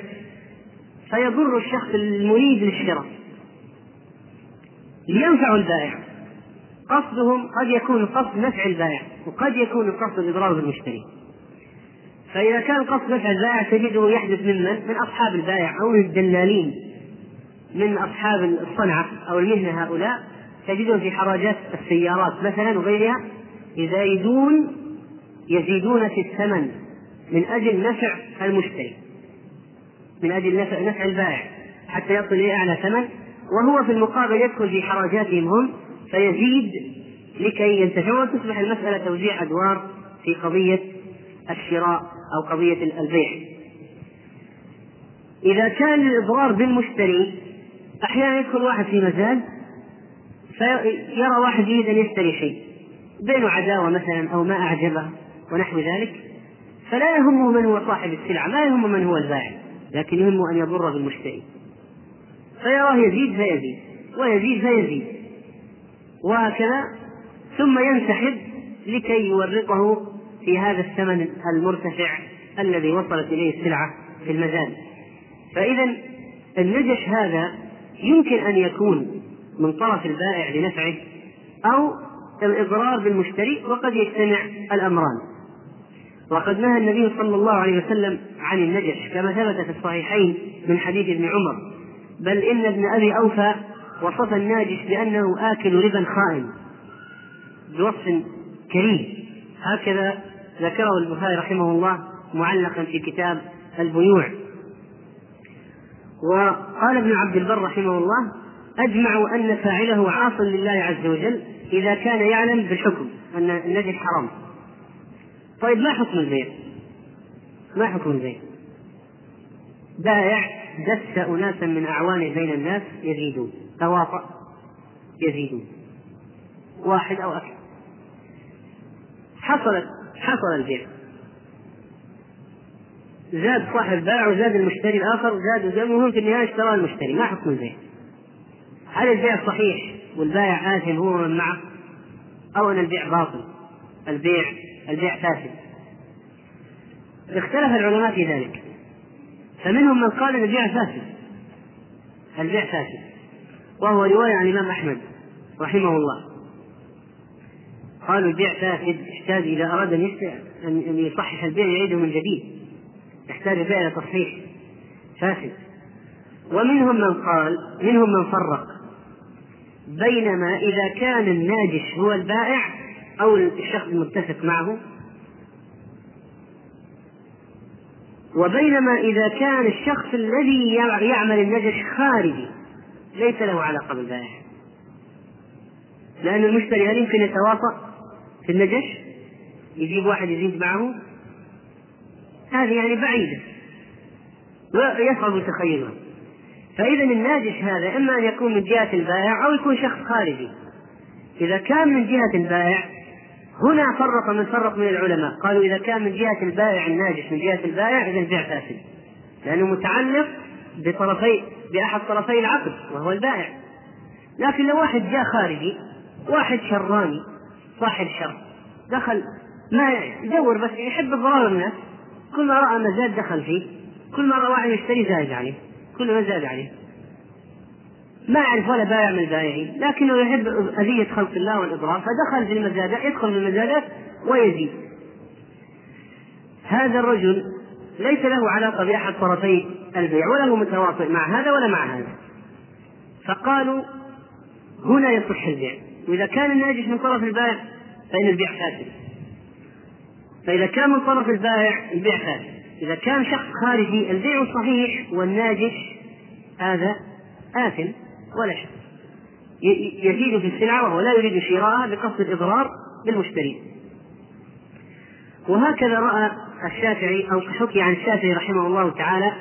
فيضر الشخص المريد للشراء لينفعوا البائع. قصدهم قد يكون القصد نفع البائع وقد يكون القصد الإضرار بالمشتري فإذا كان قصد نفع البائع تجده يحدث ممن من؟ أصحاب البائع أو من الدلالين. من أصحاب الصنعة أو المهنة هؤلاء تجدهم في حراجات السيارات مثلا وغيرها يزايدون يزيدون في الثمن من أجل نفع المشتري. من أجل نفع, البائع حتى يصل إلى أعلى ثمن وهو في المقابل يدخل في حراجاتهم هم فيزيد لكي ينتفع وتصبح المسألة توزيع أدوار في قضية الشراء أو قضية البيع. إذا كان الإضرار بالمشتري أحيانا يدخل واحد في مزاد فيرى واحد يريد أن يشتري شيء بينه عداوة مثلا أو ما أعجبه ونحو ذلك فلا يهمه من هو صاحب السلعة ما يهمه من هو البائع. لكن يهمه أن يضر بالمشتري. فيراه يزيد فيزيد ويزيد فيزيد. وهكذا ثم ينسحب لكي يورطه في هذا الثمن المرتفع الذي وصلت إليه السلعة في المزاد. فإذا النجش هذا يمكن أن يكون من طرف البائع لنفعه أو الإضرار بالمشتري وقد يجتمع الأمران. وقد نهى النبي صلى الله عليه وسلم عن النجش كما ثبت في الصحيحين من حديث ابن عمر. بل إن ابن أبي أوفى وصف الناجش بأنه آكل ربا خائن بوصف كريم هكذا ذكره البخاري رحمه الله معلقا في كتاب البيوع. وقال ابن عبد البر رحمه الله أجمعوا أن فاعله عاص لله عز وجل إذا كان يعلم بالحكم أن النجس حرام. طيب ما حكم البيع؟ ما حكم البيع؟ بائع دس أناسا من أعوانه بين الناس يزيدون تواطأ يزيدون واحد أو أكثر حصلت حصل البيع زاد صاحب البائع وزاد المشتري الآخر وزاد وهم في النهاية اشترى المشتري ما حكم البيع؟ هل البيع صحيح والبائع آثم هو من معه أو أن البيع باطل البيع البيع فاسد. اختلف العلماء في ذلك. فمنهم من قال البيع فاسد. البيع فاسد. وهو رواية عن الإمام أحمد رحمه الله. قالوا البيع فاسد يحتاج إذا أراد أن يصحح البيع يعيده من جديد. يحتاج البيع إلى تصحيح. فاسد. ومنهم من قال منهم من فرق بينما إذا كان الناجش هو البائع أو الشخص المتفق معه. وبينما إذا كان الشخص الذي يعمل النجش خارجي ليس له علاقة بالبائع لأن المشتري هل يمكن يتواطأ في النجش؟ يجيب واحد يزيد معه؟ هذه يعني بعيدة. ويصعب تخيلها. فإذا الناجش هذا إما أن يكون من جهة البائع أو يكون شخص خارجي. إذا كان من جهة البائع هنا فرق من فرق من العلماء. قالوا إذا كان من جهة البائع الناجش من جهة البائع إذا البيع فاسد. لأنه متعلق بطرفي بأحد طرفي العقد وهو البائع. لكن لو واحد جاء خارجي واحد شراني صاحب شر دخل ما يدور بس يحب ضرر الناس كل ما رأى مزاد دخل فيه كل ما رأى واحد يشتري زايد عليه كل ما زاد عليه. ما يعرف ولا بائع من البائعين. لكنه يحب أذية خلق الله والإضرار فدخل في المزادات يدخل في المزادات ويزيد. هذا الرجل ليس له علاقة بأحد طرفي البيع ولا هو متواطئ مع هذا ولا مع هذا. فقالوا هنا يصح البيع. وإذا كان الناجش من طرف البائع فإن البيع فاسد. فإذا كان من طرف البائع البيع فاسد. إذا كان شخص خارجي البيع صحيح والناجش هذا آثم. ولا شك. يزيد في السلعة وهو لا يريد شراءها بقصد الإضرار بالمشتري وهكذا رأى الشافعي أو حكي عن الشافعي رحمه الله تعالى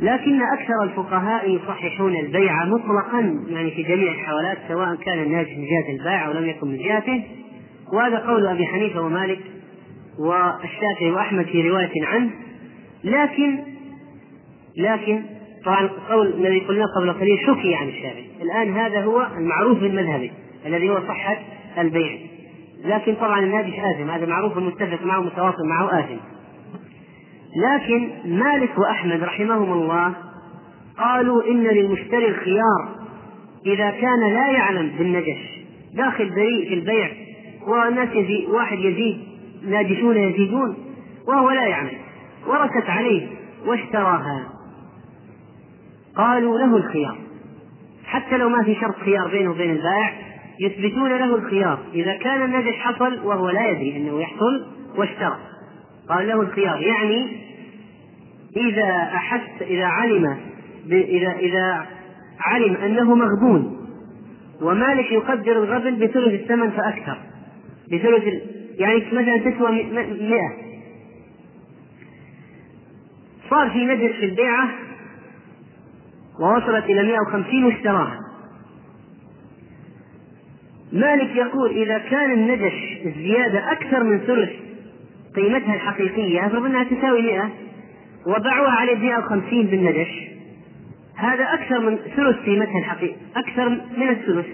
لكن أكثر الفقهاء يصححون البيع مطلقا يعني في جميع الحوالات سواء كان الناجح من جهة البائع أو لم يكن من جهته. وهذا قول أبي حنيفة ومالك والشافعي وأحمد في رواية عنه. لكن لكن طبعا القول الذي قلناه قبل قليل شكي عن الشافعي. الآن هذا هو المعروف من مذهبه الذي هو صحة البيع. لكن طبعا الناجش آثم. هذا معروف متفق معه متواصل معه آثم لكن مالك وأحمد رحمهم الله قالوا إن للمشتري الخيار إذا كان لا يعلم بالنجش داخل بريء في البيع والناس يزيد واحد يزيد ناجشون يزيدون وهو لا يعلم. ورثت عليه واشتراها. قالوا له الخيار. حتى لو ما في شرط خيار بينه وبين البائع يثبتون له الخيار. إذا كان النجش حصل وهو لا يدري أنه يحصل واشترى. قال له الخيار. يعني إذا أحس إذا علم إذا إذا علم أنه مغبون ومالك يقدر الغبن بثلث الثمن فأكثر. بثلث يعني مثلا تسوى مئة. صار في مجلس في البيعة ووصلت إلى 150 واشتراها مالك يقول إذا كان النجش الزيادة أكثر من ثلث قيمتها الحقيقية أفرض أنها تساوي 100 وباعوها عليه 150 بالنجش هذا أكثر من ثلث قيمتها الحقيقية أكثر من الثلث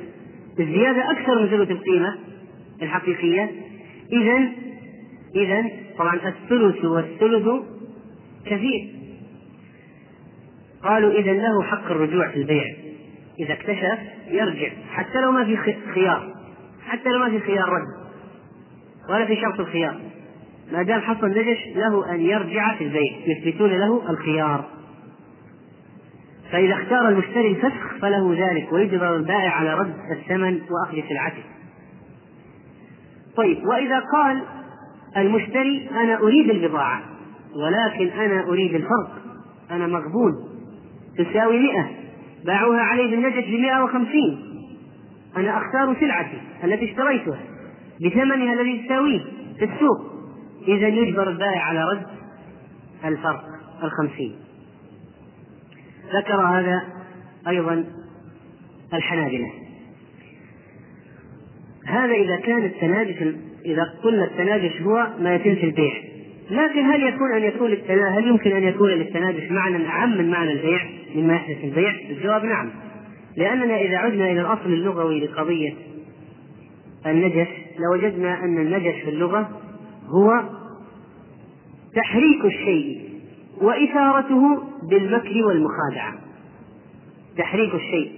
الزيادة أكثر من ثلث القيمة الحقيقية. إذا إذا طبعا الثلث والثلث كثير. قالوا إذا له حق الرجوع في البيع. إذا اكتشف يرجع حتى لو ما في خيار. حتى لو ما في خيار رد. ولا في شرط الخيار. ما دام حصل نجش له أن يرجع في البيع. يثبتون له الخيار. فإذا اختار المشتري الفسخ فله ذلك. ويجبر البائع على رد الثمن وأخذ سلعته طيب وإذا قال المشتري أنا أريد البضاعة ولكن أنا أريد الفرق. أنا مغبون. تساوي مئة. باعوها علي بالنجش بمئة وخمسين. أنا أختار سلعتي التي اشتريتها بثمنها الذي تساويه في السوق. إذا يجبر البائع على رد الفرق الخمسين. ذكر هذا أيضا الحنابلة. هذا إذا كان التناجش إذا قلنا التناجش هو ما يتم في البيع. لكن هل يكون أن يكون هل يمكن أن يكون للتناجش معنى أعم من معنى البيع؟ مما يحدث في البيع؟ الجواب نعم لأننا إذا عدنا إلى الأصل اللغوي لقضية النجش لوجدنا أن النجش في اللغة هو تحريك الشيء وإثارته بالمكر والمخادعة تحريك الشيء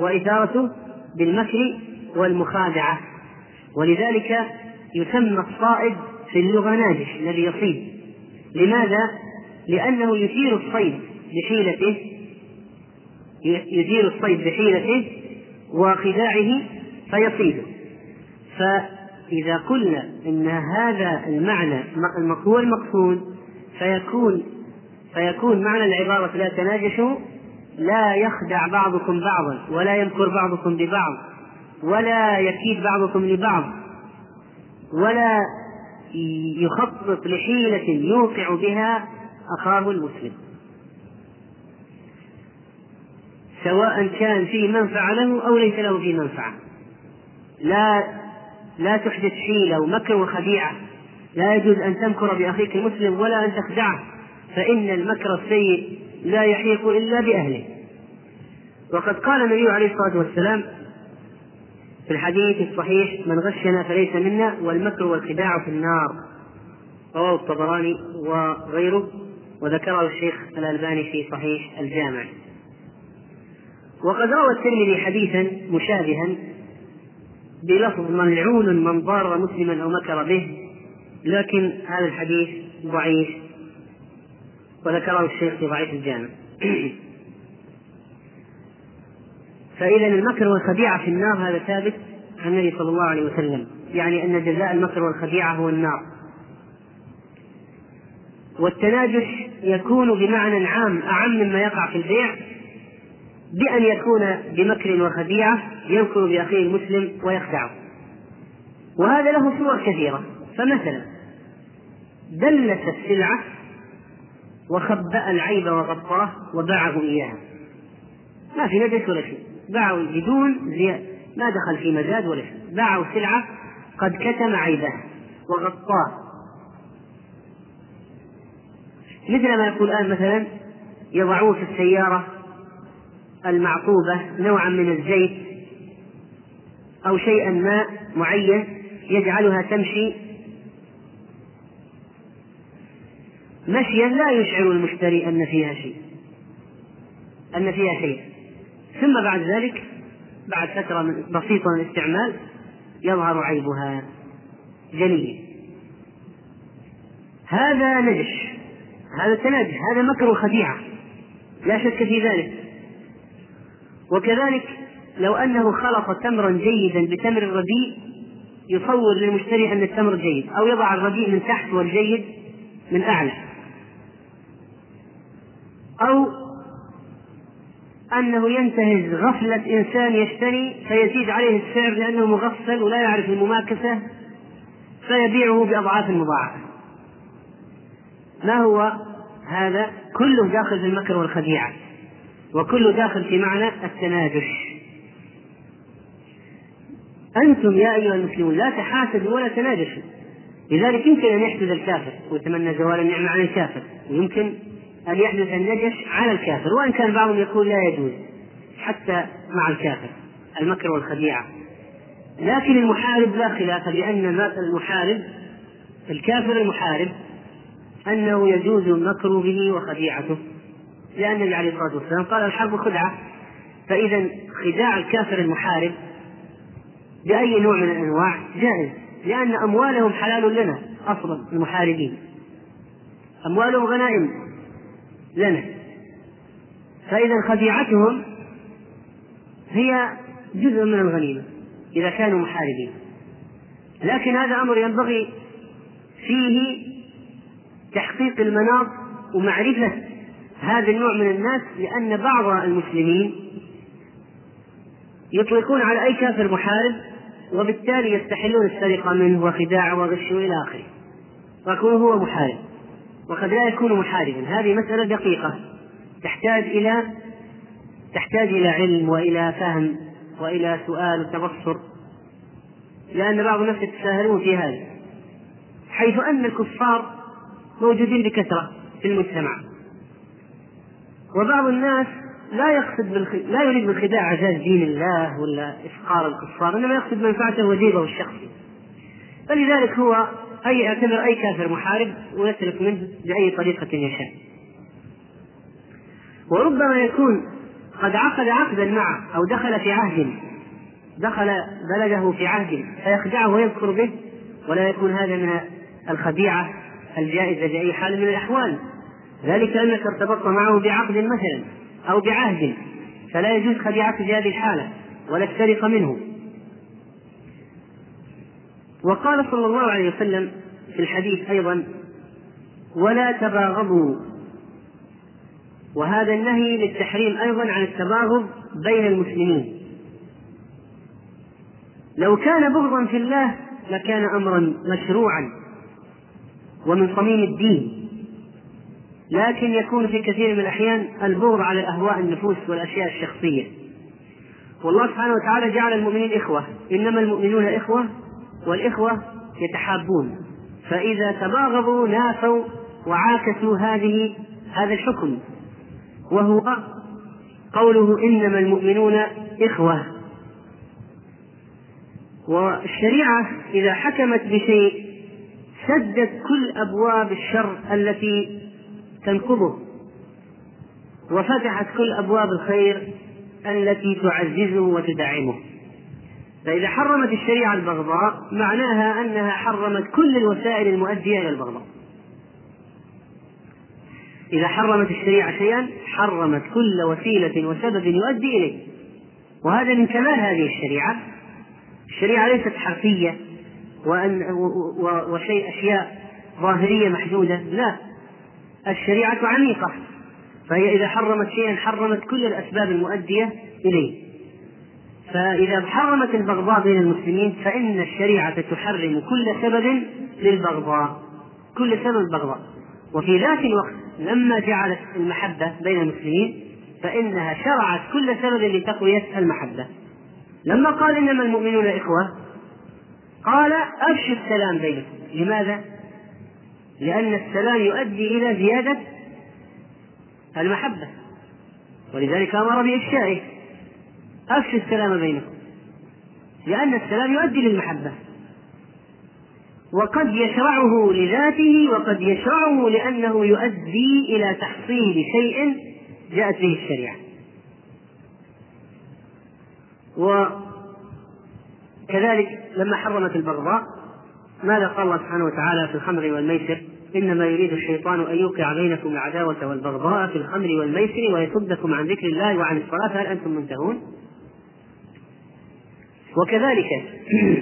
وإثارته بالمكر والمخادعة ولذلك يسمى الصائد في اللغة ناجش الذي يصيد لماذا؟ لأنه يثير الصيد بحيلته يثير الصيد بحيلته وخداعه فيصيده. فإذا قلنا إن هذا المعنى هو المقصود فيكون فيكون معنى العبارة لا تناجشوا لا يخدع بعضكم بعضا ولا يمكر بعضكم ببعض ولا يكيد بعضكم لبعض ولا يخطط لحيلة يوقع بها أخاه المسلم. سواء كان فيه منفعة له أو ليس له فيه منفعة. لا لا تحدث حيلة ومكر وخديعة. لا يجوز أن تمكر بأخيك المسلم ولا أن تخدعه فإن المكر السيء لا يحيق إلا بأهله. وقد قال النبي عليه الصلاة والسلام في الحديث الصحيح من غشنا فليس منا والمكر والخداع في النار. رواه الطبراني وغيره وذكره الشيخ الألباني في صحيح الجامع. وقد روى الترمذي حديثا مشابها بلفظ ملعون من ضار مسلما أو مكر به لكن هذا الحديث ضعيف وذكره الشيخ في ضعيف الجامع. [clears throat] فإذا المكر والخديعة في النار هذا ثابت عن النبي صلى الله عليه وسلم يعني أن جزاء المكر والخديعة هو النار. والتناجش يكون بمعنى عام أعم مما يقع في البيع بأن يكون بمكر وخديعة يمكر بأخيه المسلم ويخدعه. وهذا له صور كثيرة. فمثلا دلس السلعة وخبأ العيب وغطاه وباعه إياها. ما في نجس ولا شيء. باعه بدون زيادة. ما دخل في مزاد ولا شيء. باعوا سلعة قد كتم عيبها وغطاه. مثل ما يقول الآن مثلا يضعوه في السيارة المعطوبة نوعا من الزيت أو شيئا ما معين يجعلها تمشي. مشيا لا يشعر المشتري أن فيها شيء أن فيها شيء. ثم بعد ذلك بعد فترة بسيطة من الاستعمال يظهر عيبها جليا هذا نجش هذا تناجش هذا مكر وخديعة لا شك في ذلك. وكذلك لو أنه خلط تمرا جيدا بتمر رديء يصور للمشتري أن التمر جيد أو يضع الرديء من تحت والجيد من أعلى. أو أنه ينتهز غفلة إنسان يشتري فيزيد عليه السعر لأنه مغفل ولا يعرف المماكسة فيبيعه بأضعاف مضاعفة ما هو هذا؟ كله داخل في المكر والخديعة. وكله داخل في معنى التناجش. أنتم يا أيها المسلمون لا تحاسدوا ولا تناجشوا. لذلك يمكن أن يحدث الكافر ويتمنى زوال النعمة عن الكافر. ويمكن أن يحدث النجش على الكافر. وإن كان بعضهم يقول لا يجوز حتى مع الكافر المكر والخديعة. لكن المحارب لا خلاف لأن المحارب الكافر المحارب أنه يجوز المكر به وخديعته. لأن النبي عليه الصلاة والسلام قال الحرب خدعة. فإذا خداع الكافر المحارب بأي نوع من الأنواع جائز لأن أموالهم حلال لنا أصلا المحاربين. أموالهم غنائم لنا. فإذا خديعتهم هي جزء من الغنيمة إذا كانوا محاربين. لكن هذا أمر ينبغي فيه تحقيق المناط ومعرفة هذا النوع من الناس لأن بعض المسلمين يطلقون على أي كافر محارب وبالتالي يستحلون السرقة منه وخداعه وغشه إلى آخره. ويكون هو محارب. وقد لا يكون محاربا. هذه مسألة دقيقة. تحتاج إلى تحتاج إلى علم وإلى فهم وإلى سؤال وتبصر. لأن بعض الناس يتساهلون في هذا. حيث أن الكفار موجودين بكثرة في المجتمع. وبعض الناس لا يقصد. لا يريد بالخداع عزاز دين الله ولا إفقار الكفار إنما يقصد منفعته وجيبه الشخصي فلذلك هو أي يعتبر أي كافر محارب ويسلك منه بأي طريقة يشاء وربما يكون قد عقد عقدا معه أو دخل في عهد دخل بلده في عهد فيخدعه ويذكر به ولا يكون هذا من الخديعة الجائزة بأي حال من الأحوال ذلك أنك ارتبطت معه بعقد مثلا أو بعهد فلا يجوز خديعته في هذه الحالة ولا السرقة منه. وقال صلى الله عليه وسلم في الحديث أيضا ولا تباغضوا. وهذا النهي للتحريم أيضا عن التباغض بين المسلمين. لو كان بغضا في الله لكان أمرا مشروعا ومن صميم الدين. لكن يكون في كثير من الأحيان البغض على أهواء النفوس والأشياء الشخصية. والله سبحانه وتعالى جعل المؤمنين إخوة. إنما المؤمنون إخوة والإخوة يتحابون. فإذا تباغضوا نافوا وعاكسوا هذه هذا الحكم. وهو قوله إنما المؤمنون إخوة. والشريعة إذا حكمت بشيء سدت كل أبواب الشر التي تنقضه وفتحت كل أبواب الخير التي تعززه وتدعمه. فإذا حرمت الشريعة البغضاء معناها أنها حرمت كل الوسائل المؤدية إلى البغضاء. إذا حرمت الشريعة شيئا حرمت كل وسيلة وسبب يؤدي إليه. وهذا من كمال هذه الشريعة. الشريعة ليست حرفية وأن وشيء أشياء ظاهرية محدودة. لا. الشريعة عميقة فهي إذا حرمت شيئا حرمت كل الأسباب المؤدية إليه. فإذا حرمت البغضاء بين المسلمين فإن الشريعة تحرم كل سبب للبغضاء كل سبب البغضاء. وفي ذات الوقت لما جعلت المحبة بين المسلمين فإنها شرعت كل سبب لتقوية المحبة. لما قال إنما المؤمنون إخوة قال أفشوا السلام بينكم. لماذا؟ لأن السلام يؤدي إلى زيادة المحبة. ولذلك أمر بإفشائه. أفشوا السلام بينكم. لأن السلام يؤدي للمحبة. وقد يشرعه لذاته وقد يشرعه لأنه يؤدي إلى تحصيل شيء جاءت به الشريعة. وكذلك لما حرمت البغضاء ماذا قال الله سبحانه وتعالى في الخمر والميسر؟ إنما يريد الشيطان أن يوقع بينكم العداوة والبغضاء في الخمر والميسر ويصدكم عن ذكر الله وعن الصلاة هل أنتم منتهون؟ وكذلك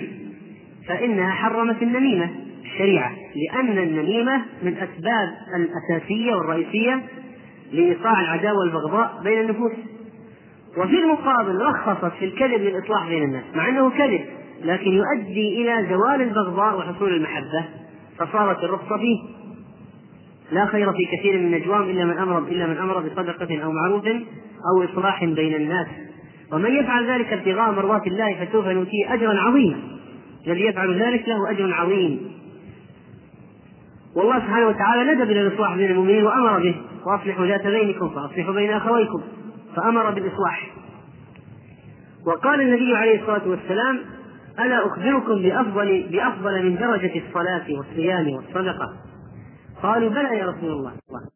[clears throat] فإنها حرمت النميمة الشريعة لأن النميمة من أسباب الأساسية والرئيسية لإيقاع العداوة والبغضاء بين النفوس. وفي المقابل رخصت في الكذب للإصلاح بين الناس مع أنه كذب. لكن يؤدي إلى زوال البغضاء وحصول المحبة فصارت الرخصة فيه. لا خير في كثير من نجواهم إلا من أمر إلا من أمر بصدقة أو معروف أو إصلاح بين الناس. ومن يفعل ذلك ابتغاء مرضات الله فسوف نؤتيه أجرا عظيما. الذي يفعل ذلك له أجر عظيم. والله سبحانه وتعالى ندب إلى الإصلاح بين المؤمنين وأمر به. وأصلحوا ذات بينكم فأصلحوا بين أخويكم. فأمر بالإصلاح. وقال النبي عليه الصلاة والسلام ألا أخبركم بأفضل بأفضل من درجة الصلاة والصيام والصدقة؟ قالوا بلى يا رسول الله.